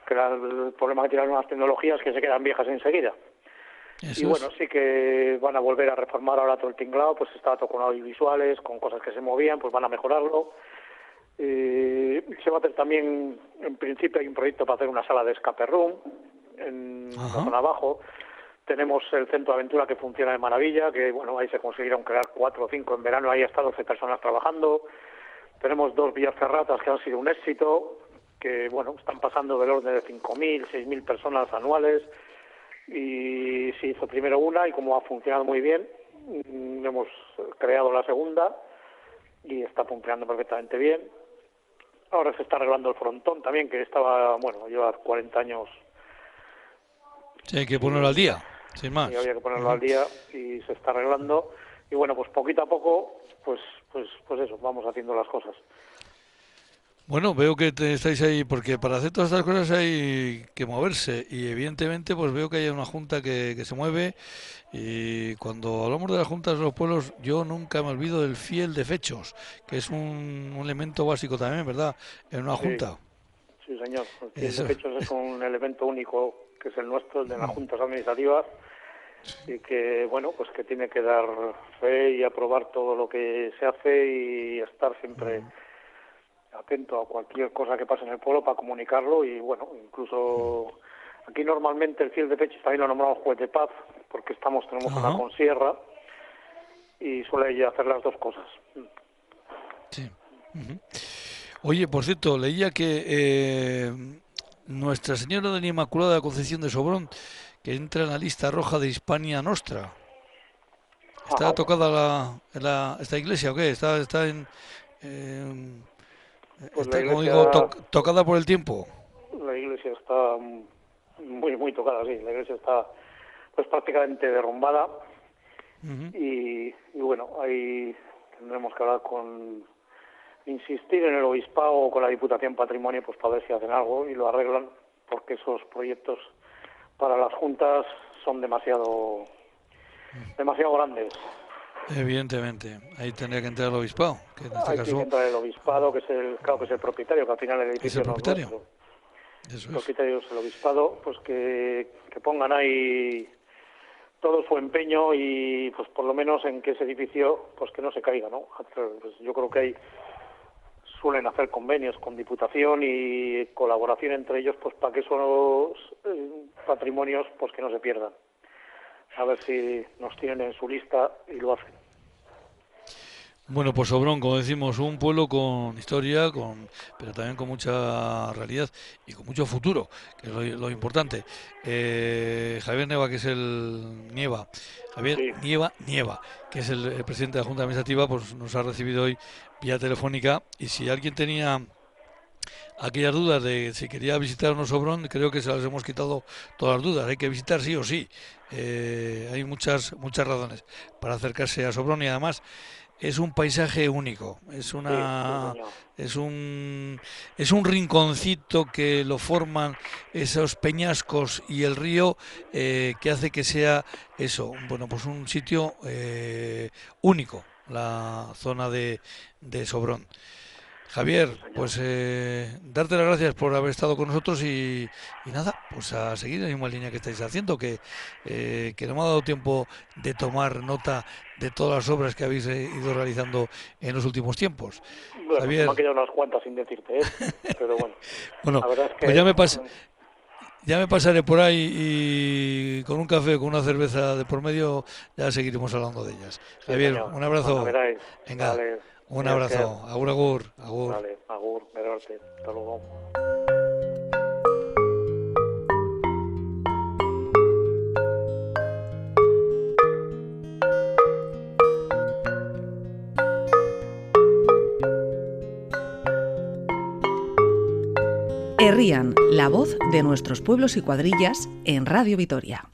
que el problema que tienen las nuevas tecnologías que se quedan viejas enseguida. Y bueno, sí que van a volver a reformar ahora todo el tinglado, pues estaba todo con audiovisuales, con cosas que se movían, pues van a mejorarlo. se va a hacer también, en principio hay un proyecto para hacer una sala de escape room en la zona abajo. Tenemos el centro de aventura que funciona de maravilla, que bueno, ahí se consiguieron crear cuatro o cinco en verano, ahí hasta 12 personas trabajando. Tenemos dos vías ferratas que han sido un éxito, que bueno, están pasando del orden de 5.000, 6.000 personas anuales y se hizo primero una y como ha funcionado muy bien, mm, hemos creado la segunda y está funcionando perfectamente bien. Ahora se está arreglando el frontón también, que estaba, bueno, lleva 40 años. Sí, hay que ponerlo al día, sin más. Sí, había que ponerlo al día y se está arreglando. Y bueno, pues poquito a poco, pues pues, pues eso, vamos haciendo las cosas. Bueno, veo que estáis ahí, porque para hacer todas estas cosas hay que moverse y evidentemente pues veo que hay una junta que, se mueve y cuando hablamos de las juntas de los pueblos yo nunca me olvido del fiel de fechos, que es un, elemento básico también, ¿verdad? En una junta. Sí, señor. El fiel de fechos es un elemento único que es el nuestro, el de las mm. juntas administrativas y que bueno pues que tiene que dar fe y aprobar todo lo que se hace y estar siempre atento a cualquier cosa que pase en el pueblo para comunicarlo y bueno incluso aquí normalmente el fiel de fecha también lo nombramos juez de paz porque estamos tenemos una consierra y suele hacer las dos cosas. Sí. Oye por cierto leía que eh, Nuestra Señora de la Inmaculada Concepción de Sobrón, que entra en la lista roja de Hispania Nostra. ¿Está tocada la, la, esta iglesia o qué? ¿Está, está en... Pues está, como digo, tocada por el tiempo? La iglesia está muy, muy tocada, sí. La iglesia está pues prácticamente derrumbada. y, y, bueno, ahí tendremos que hablar con insistir en el obispado o con la Diputación Patrimonio pues para ver si hacen algo y lo arreglan porque esos proyectos para las juntas son demasiado demasiado grandes. Evidentemente, ahí tendría que entrar el obispado. Que en este caso... que entrar el obispado, que es el, claro, que es el propietario, que al final el edificio ¿Es el propietario? No es el propietario es el obispado, pues que, que pongan ahí todo su empeño y pues por lo menos en que ese edificio pues que no se caiga, ¿no? Pues yo creo que hay suelen hacer convenios con Diputación y colaboración entre ellos pues para que esos eh, patrimonios pues que no se pierdan. A ver si nos tienen en su lista y lo hacen. Bueno, pues Sobrón, como decimos, un pueblo con historia, con, pero también con mucha realidad y con mucho futuro, que es lo, importante. Eh, Javier Neva, que es el Nieva, Javier Nieva, Nieva, que es el, presidente de la Junta Administrativa, pues nos ha recibido hoy vía telefónica y si alguien tenía aquellas dudas de si quería visitar unos Sobrón, creo que se las hemos quitado todas las dudas. Hay que visitar sí o sí. Eh, hay muchas muchas razones para acercarse a Sobrón y además es un paisaje único, es una es un es un rinconcito que lo forman esos peñascos y el río eh, que hace que sea eso, bueno pues un sitio eh, único la zona de, de Sobrón. Javier, pues eh, darte las gracias por haber estado con nosotros y, nada, pues a seguir en la misma línea que estáis haciendo, que, eh, que no me ha dado tiempo de tomar nota de todas las obras que habéis eh, ido realizando en los últimos tiempos. Bueno, Javier... me han quedado unas cuantas sin decirte, ¿eh? pero bueno. bueno, pues ya me, ya me pasaré por ahí y con un café, con una cerveza de por medio, ya seguiremos hablando de ellas. Javier, un abrazo. Venga. Un abrazo. Agur, agur. Agur. Vale, agur, Hasta luego. Herrían, la voz de nuestros pueblos y cuadrillas en Radio Vitoria.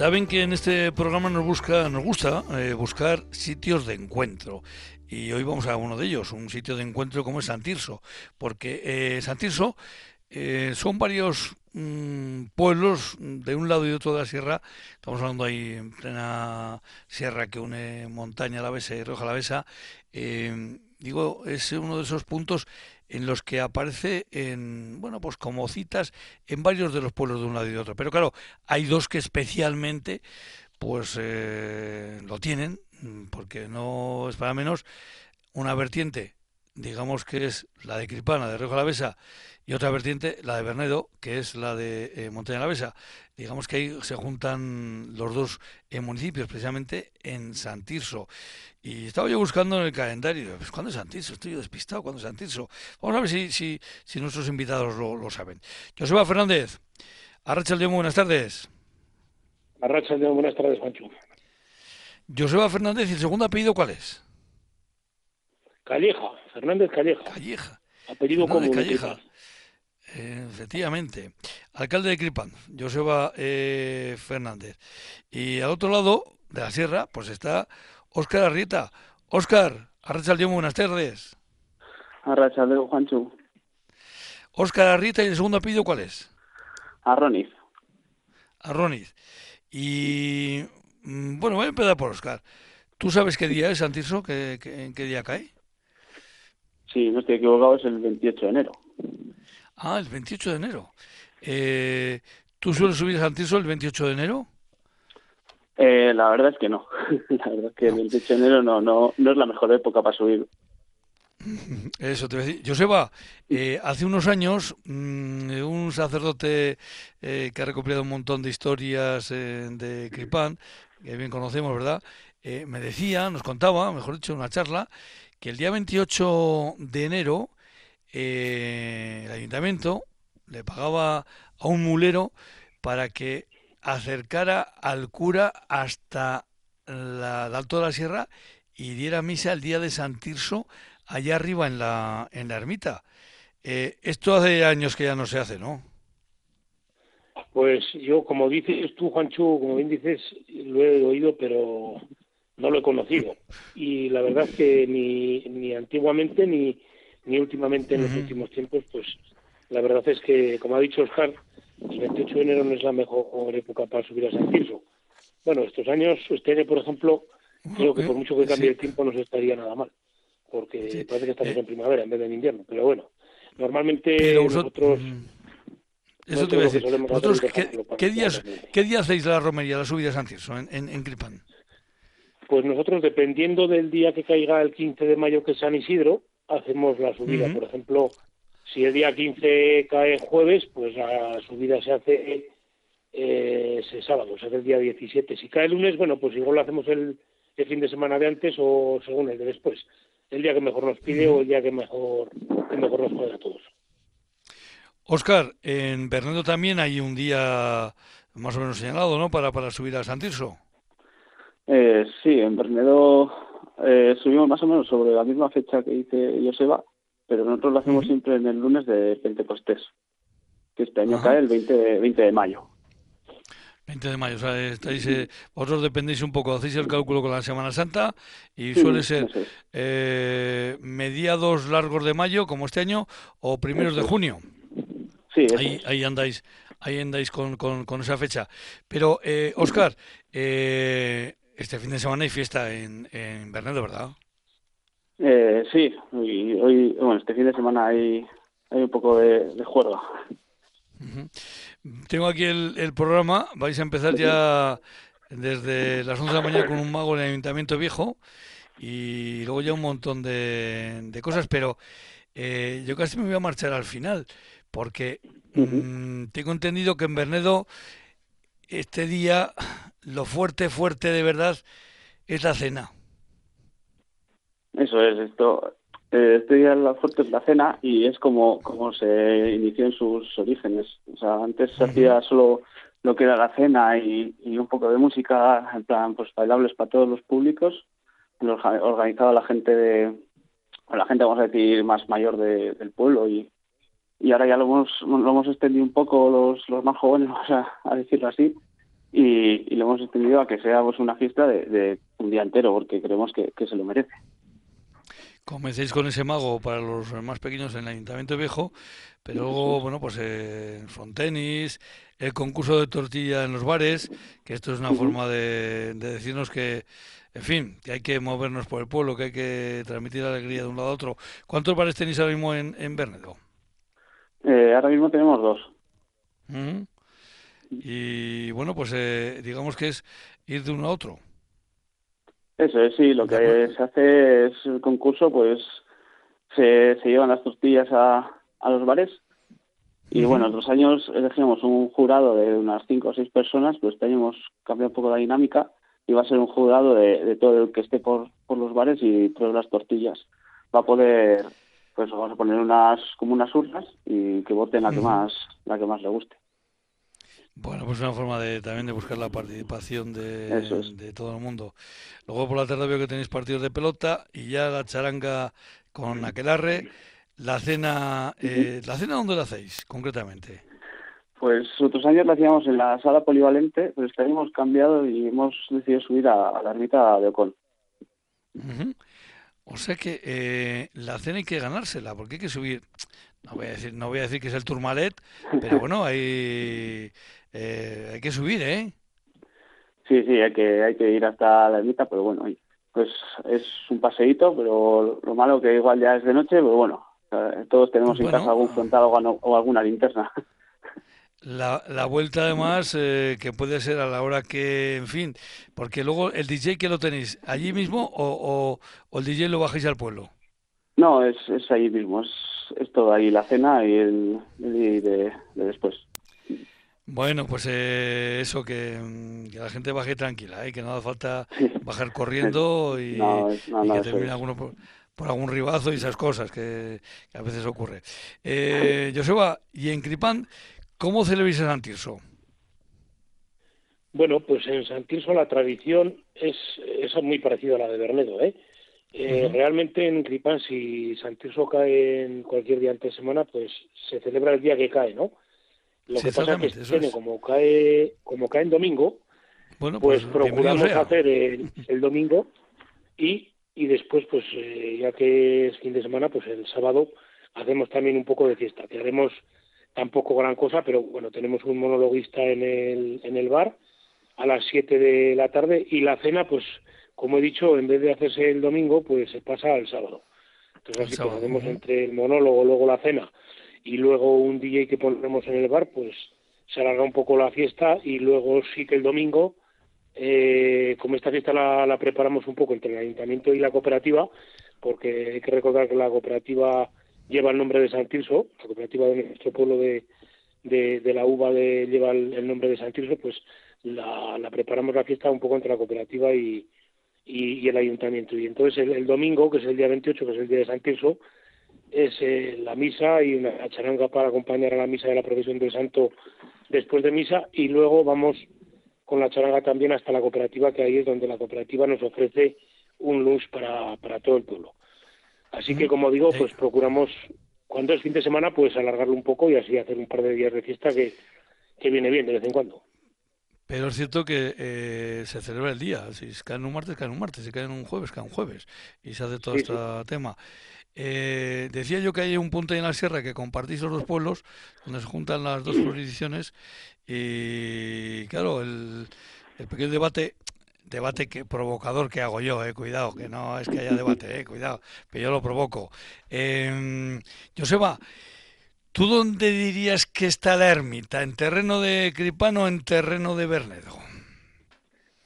Saben que en este programa nos busca, nos gusta eh, buscar sitios de encuentro y hoy vamos a uno de ellos, un sitio de encuentro como es Santirso, porque eh, Santirso eh, son varios mm, pueblos de un lado y otro de la sierra. Estamos hablando ahí en plena sierra que une montaña la Besa y Roja la Besa. digo, es uno de esos puntos en los que aparece en, bueno, pues como citas en varios de los pueblos de un lado y de otro. Pero claro, hay dos que especialmente pues eh, lo tienen, porque no es para menos una vertiente, digamos que es la de Cripana, de Río Besa, y otra vertiente, la de Bernedo, que es la de eh, Montaña la Besa. Digamos que ahí se juntan los dos eh, municipios, precisamente en Santirso. Y estaba yo buscando en el calendario, pues, ¿cuándo es Santirso? Estoy despistado, ¿cuándo es Santirso? Vamos a ver si, si, si nuestros invitados lo, lo saben. Joseba Fernández, Arracha León, buenas tardes. Arracha León, buenas tardes, Juancho. Joseba Fernández, ¿y el segundo apellido cuál es? Calleja, Fernández Calleja. Calleja. Apellido común. Calleja. Efectivamente. Alcalde de Cripan, Joseba eh, Fernández. Y al otro lado de la sierra, pues está Óscar Arrieta. Óscar, Arrachaldeón, buenas tardes. Arrachaldeón, Juancho. Óscar Arrieta y el segundo apellido, ¿cuál es? Arroniz. Arroniz. Y mm, bueno, voy a empezar por Óscar. ¿Tú sabes qué día es, Santirso? ¿Qué, en qué día cae? Sí, no estoy equivocado, es el 28 de enero. Ah, el 28 de enero. Eh, ¿Tú sueles subir a Santirso el 28 de enero? Eh, la verdad es que no. la verdad es que el 28 de enero no, no, no es la mejor época para subir. Eso te voy a decir. Joseba, eh, hace unos años mm, un sacerdote eh, que ha recopilado un montón de historias eh, de Cripán, que bien conocemos, ¿verdad? Eh, me decía, nos contaba, mejor dicho, en una charla, que el día 28 de enero el ayuntamiento le pagaba a un mulero para que acercara al cura hasta la, el Alto de la Sierra y diera misa el día de San Tirso allá arriba en la, en la ermita. Eh, esto hace años que ya no se hace, ¿no? Pues yo, como dices tú, Juancho, como bien dices, lo he oído, pero no lo he conocido. Y la verdad es que ni, ni antiguamente ni, ni últimamente en los últimos tiempos, pues la verdad es que, como ha dicho Oscar, el 28 de enero no es la mejor época para subir a San Tirso. Bueno, estos años, este año, por ejemplo, creo que por mucho que cambie el tiempo no se estaría nada mal, porque parece que estamos eh. en primavera en vez de en invierno. Pero bueno, normalmente nosotros... Eso te voy a decir. ¿Vosotros qué, qué, días, qué días hacéis la romería, la subida a San Tirso, en, en, en Cripán? Pues nosotros, dependiendo del día que caiga el 15 de mayo, que es San Isidro, hacemos la subida. Por ejemplo, si el día 15 cae jueves, pues la subida se hace eh, ese sábado, se hace el día 17. Si cae lunes, bueno, pues igual lo hacemos el, el fin de semana de antes o según el de después. El día que mejor nos pide o el día que mejor, que mejor nos cuadra a todos. Óscar, en Bernedo también hay un día más o menos señalado, ¿no? Para, para subir a San Tirso. Eh, sí, en Bernedo eh, subimos más o menos sobre la misma fecha que dice Joseba, pero nosotros lo hacemos siempre en el lunes de Pentecostés, que este año Ajá. cae el 20 de, 20 de mayo. 20 de mayo, o sea, estáis, eh, vosotros dependéis un poco, hacéis el cálculo con la Semana Santa y Sí, suele ser es. eh, mediados largos de mayo, como este año, o primeros de Eso junio. Sí, Ahí, es. ahí andáis, ahí andáis con, con, con esa fecha. Pero, eh, Óscar, eh, este fin de semana hay fiesta en, en Bernedo, ¿verdad? Eh, sí, y hoy, bueno, este fin de semana hay, hay un poco de, de juerga. Tengo aquí el, el programa, vais a empezar ya desde las 11 de la mañana con un mago en el Ayuntamiento Viejo y luego ya un montón de, de cosas, pero eh, yo casi me voy a marchar al final, porque mm, tengo entendido que en Bernedo este día lo fuerte, fuerte de verdad es la cena. Eso es, esto. Eh, este día la fuerte es la cena y es como, como se inició en sus orígenes. O sea, antes se hacía solo lo que era la cena y, y un poco de música, en plan, pues bailables para todos los públicos. Lo orga- organizaba la gente de, la gente, vamos a decir, más mayor de- del pueblo y, y ahora ya lo hemos, lo hemos extendido un poco los, los más jóvenes, vamos a, a decirlo así, y, y lo hemos extendido a que sea pues, una fiesta de, de un día entero porque creemos que, que se lo merece. Comencéis con ese mago para los más pequeños en el Ayuntamiento Viejo, pero luego, bueno, pues eh, frontenis, el concurso de tortilla en los bares, que esto es una forma de, de decirnos que, en fin, que hay que movernos por el pueblo, que hay que transmitir alegría de un lado a otro. ¿Cuántos bares tenéis ahora mismo en, en Bernedo? Eh, ahora mismo tenemos dos. Ujú. Y bueno, pues eh, digamos que es ir de uno a otro. Eso es, sí, lo que se hace es el concurso, pues se, se llevan las tortillas a, a los bares. Y Ujú. bueno, otros años elegíamos un jurado de unas cinco o seis personas, pero año hemos cambiado un poco la dinámica y va a ser un jurado de, de todo el que esté por, por los bares y pruebe las tortillas. Va a poder, pues vamos a poner unas como unas urnas y que voten la que más la que más le guste. Bueno, pues una forma de también de buscar la participación de, es. de todo el mundo. Luego por la tarde veo que tenéis partidos de pelota y ya la charanga con aquelarre. La cena, eh, ¿la cena dónde la hacéis concretamente? Pues otros años la hacíamos en la sala polivalente, pero este año hemos cambiado y hemos decidido subir a, a la ermita de Ocon. O sea que eh, la cena hay que ganársela, porque hay que subir. No voy a decir, no voy a decir que es el Tourmalet, pero bueno, hay, eh, hay que subir, ¿eh? Sí, sí, hay que, hay que ir hasta la ermita, pero bueno, pues es un paseíto, pero lo malo que igual ya es de noche, pero bueno, todos tenemos en casa algún frontal o alguna linterna. La, la vuelta además eh, que puede ser a la hora que, en fin, porque luego el DJ que lo tenéis, allí mismo o, o, el DJ lo bajáis al pueblo. No, es, es ahí mismo, es, es todo ahí la cena y el, el de, después. Bueno, pues eh, eso, que, la gente baje tranquila, ¿eh? que no hace falta bajar corriendo y, que termine alguno por, algún ribazo y esas cosas que, a veces ocurre. Eh, Joseba, y en Cripán, ¿Cómo celebráis en San Tirso? Bueno, pues en San Tirso la tradición es, es muy parecida a la de Bernedo. ¿eh? eh realmente en Cripán, si San Tirso cae en cualquier día antes de semana, pues se celebra el día que cae, ¿no? Lo que pasa es que este como cae, como cae en domingo, bueno, pues, pues procuramos hacer el, domingo y, y después, pues eh, ya que es fin de semana, pues el sábado hacemos también un poco de fiesta, que haremos tampoco gran cosa, pero bueno, tenemos un monologuista en el, en el bar a las 7 de la tarde y la cena, pues como he dicho, en vez de hacerse el domingo, pues se pasa al sábado. Entonces así pues hacemos entre el monólogo, luego la cena y luego un DJ que ponemos en el bar, pues se alarga un poco la fiesta y luego sí que el domingo, eh, como esta fiesta la, preparamos un poco entre el ayuntamiento y la cooperativa, porque hay que recordar que la cooperativa lleva el nombre de San Tirso, la cooperativa de nuestro pueblo de, de, la uva de, lleva el, nombre de San Tirso, pues la, preparamos la fiesta un poco entre la cooperativa y, y, el ayuntamiento. Y entonces el, domingo, que es el día 28, que es el día de San Tirso, es eh, la misa y una charanga para acompañar a la misa de la procesión del santo después de misa y luego vamos con la charanga también hasta la cooperativa, que ahí es donde la cooperativa nos ofrece un lunch para, para todo el pueblo. Así que, como digo, pues procuramos, cuando es fin de semana, pues alargarlo un poco y así hacer un par de días de fiesta que, que viene bien de vez en cuando. Pero es cierto que eh, se celebra el día. Si cae en un martes, cae en un martes. Si cae en un jueves, cae en un jueves. Y se hace todo este tema. Eh, decía yo que hay un punto ahí en la sierra que compartís los dos pueblos, donde se juntan las dos jurisdicciones. Y claro, el, el pequeño debate debate que provocador que hago yo, eh, cuidado, que no es que haya debate, eh, cuidado, pero yo lo provoco. Eh, Joseba, ¿tú dónde dirías que está la ermita? ¿En terreno de Cripano o en terreno de Bernedo?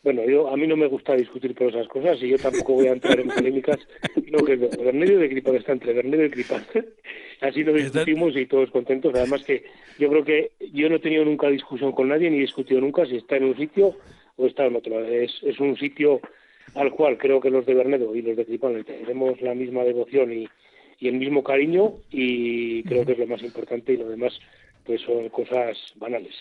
Bueno, yo a mí no me gusta discutir por esas cosas y yo tampoco voy a entrar en polémicas. Lo que Bernedo de Cripano está entre Bernedo y Cripano. Así lo discutimos y todos contentos. Además que yo creo que yo no he tenido nunca discusión con nadie ni he discutido nunca si está en un sitio o está en otro. Es, es un sitio al cual creo que los de Bernedo y los de Cripano tenemos la misma devoción y, y el mismo cariño y creo que es lo más importante y lo demás pues son cosas banales.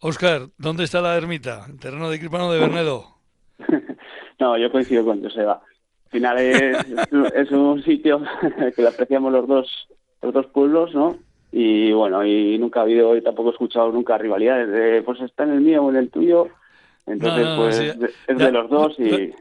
Oscar, ¿dónde está la ermita? ¿En terreno de Cripano de Bernedo? no, yo coincido con Joseba. Al final es, es un sitio que lo apreciamos los dos, los dos pueblos, ¿no? y bueno, y nunca ha habido, y tampoco he escuchado nunca rivalidades de, pues está en el mío o en el tuyo, entonces pues es de los dos y...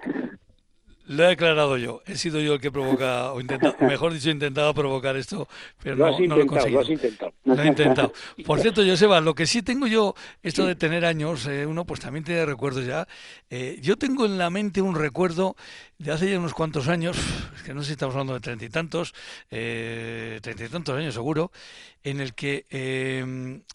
Lo he aclarado yo. He sido yo el que provoca, o intenta, mejor dicho, intentado provocar esto, pero no, no, lo he conseguido. Lo has intentado. Lo he intentado. Por cierto, Joseba, lo que sí tengo yo, esto de tener años, eh, uno pues también tiene recuerdos ya. Eh, yo tengo en la mente un recuerdo de hace ya unos cuantos años, es que no sé si estamos hablando de treinta y tantos, eh, treinta y tantos años seguro, en el que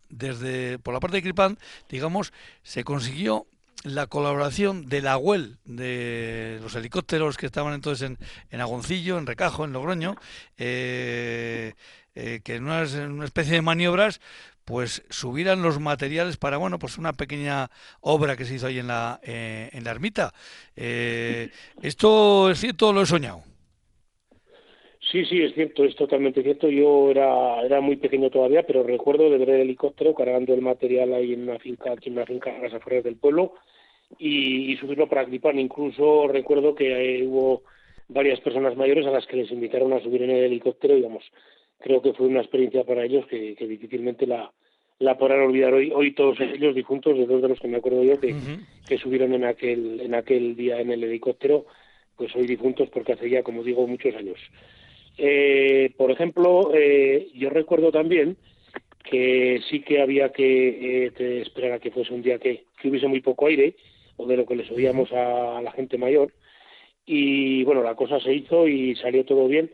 desde, por la parte de Cripan, digamos, se consiguió la colaboración de la UEL, de los helicópteros que estaban entonces en, en Agoncillo, en Recajo, en Logroño, eh, eh, que en una, especie de maniobras pues subieran los materiales para bueno pues una pequeña obra que se hizo ahí en la eh, en la ermita. Esto es cierto lo he soñado Sí, sí, es cierto, es totalmente cierto. Yo era, era muy pequeño todavía, pero recuerdo de ver el helicóptero cargando el material ahí en una finca, aquí en una finca en las afueras del pueblo, y, subirlo para Clipán. Incluso recuerdo que hubo varias personas mayores a las que les invitaron a subir en el helicóptero, digamos, creo que fue una experiencia para ellos que, difícilmente la, la podrán olvidar hoy. Hoy todos ellos difuntos, de dos de los que me acuerdo yo, que, que subieron en aquel, en aquel día en el helicóptero, pues hoy difuntos porque hace ya, como digo, muchos años. Eh, por ejemplo, eh, yo recuerdo también que sí que había que eh, esperar a que fuese un día que, hubiese muy poco aire, o de lo que les oíamos a, la gente mayor, y bueno, la cosa se hizo y salió todo bien.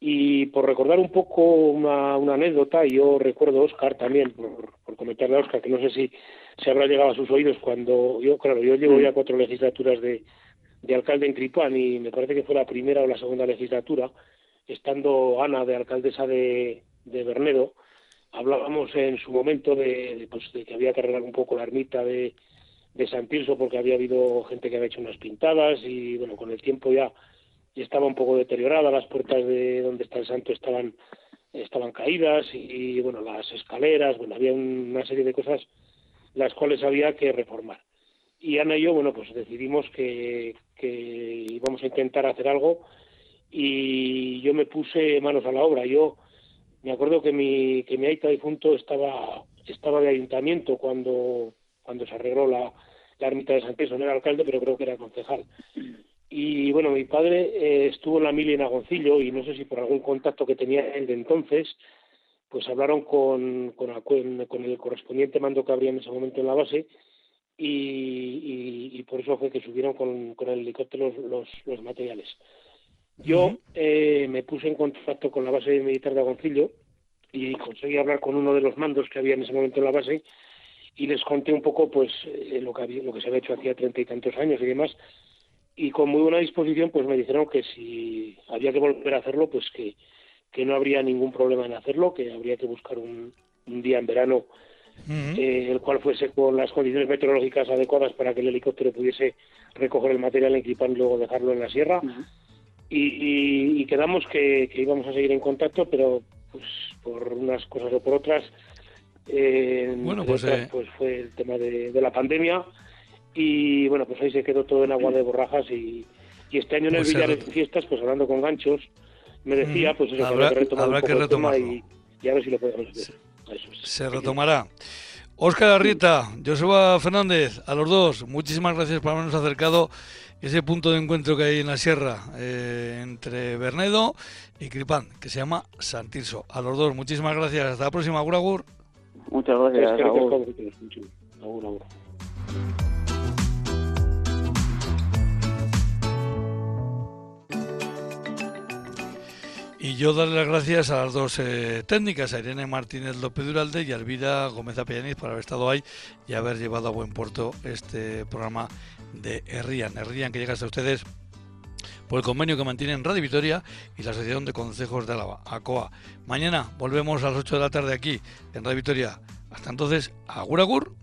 Y por recordar un poco una, anécdota, yo recuerdo a Oscar también, por, por comentarle a Oscar, que no sé si se habrá llegado a sus oídos cuando yo, claro, yo llevo ya cuatro legislaturas de, de alcalde en Tripán y me parece que fue la primera o la segunda legislatura, estando Ana de alcaldesa de, de Bernedo, hablábamos en su momento de, pues, de que había que arreglar un poco la ermita de, San Tirso porque había habido gente que había hecho unas pintadas y bueno, con el tiempo ya, ya estaba un poco deteriorada, las puertas de donde está el santo estaban estaban caídas y, bueno, las escaleras, bueno, había una serie de cosas las cuales había que reformar. Y Ana y yo, bueno, pues decidimos que, que íbamos a intentar hacer algo y yo me puse manos a la obra. Yo me acuerdo que mi, que mi aita difunto estaba, estaba de ayuntamiento cuando, cuando se arregló la, la ermita de San Pedro, no era alcalde, pero creo que era concejal. Y bueno, mi padre eh, estuvo en la mili en Agoncillo y no sé si por algún contacto que tenía él de entonces, pues hablaron con, con, el correspondiente mando que habría en ese momento en la base y, y, por eso fue que subieron con, con el helicóptero los, los materiales. Yo eh, me puse en contacto con la base militar de Agoncillo y conseguí hablar con uno de los mandos que había en ese momento en la base y les conté un poco pues eh, lo que había, lo que se había hecho hacía treinta y tantos años y demás. Y con muy buena disposición pues me dijeron que si había que volver a hacerlo pues que, que no habría ningún problema en hacerlo que habría que buscar un, un día en verano eh, el cual fuese con las condiciones meteorológicas adecuadas para que el helicóptero pudiese recoger el material en y luego dejarlo en la sierra y, quedamos que, íbamos a seguir en contacto, pero pues por unas cosas o por otras, eh, bueno, pues, eh, pues, fue el tema de, la pandemia. Y bueno, pues ahí se quedó todo en agua de borrajas y, este año en el pues Villar de Fiestas, pues hablando con ganchos, me decía pues eso, habrá, que retomar que y, y, a ver si lo podemos hacer. Se retomará. Óscar Arrieta, Joseba Fernández, a los dos, muchísimas gracias por habernos acercado ese punto de encuentro que hay en la sierra eh, entre Bernedo y Cripán, que se llama Santirso. A los dos, muchísimas gracias. Hasta la próxima, Agur Muchas gracias. Y yo darle las gracias a las dos eh, técnicas, a Irene Martínez López Duralde y a Elvira Gómez Apellaniz por haber estado ahí y haber llevado a buen puerto este programa de Herrian. Herrian que llega hasta ustedes por el convenio que mantienen Radio Vitoria y la Asociación de Consejos de Álava, ACOA. Mañana volvemos a las 8 de la tarde aquí en Radio Vitoria. Hasta entonces, agur agur.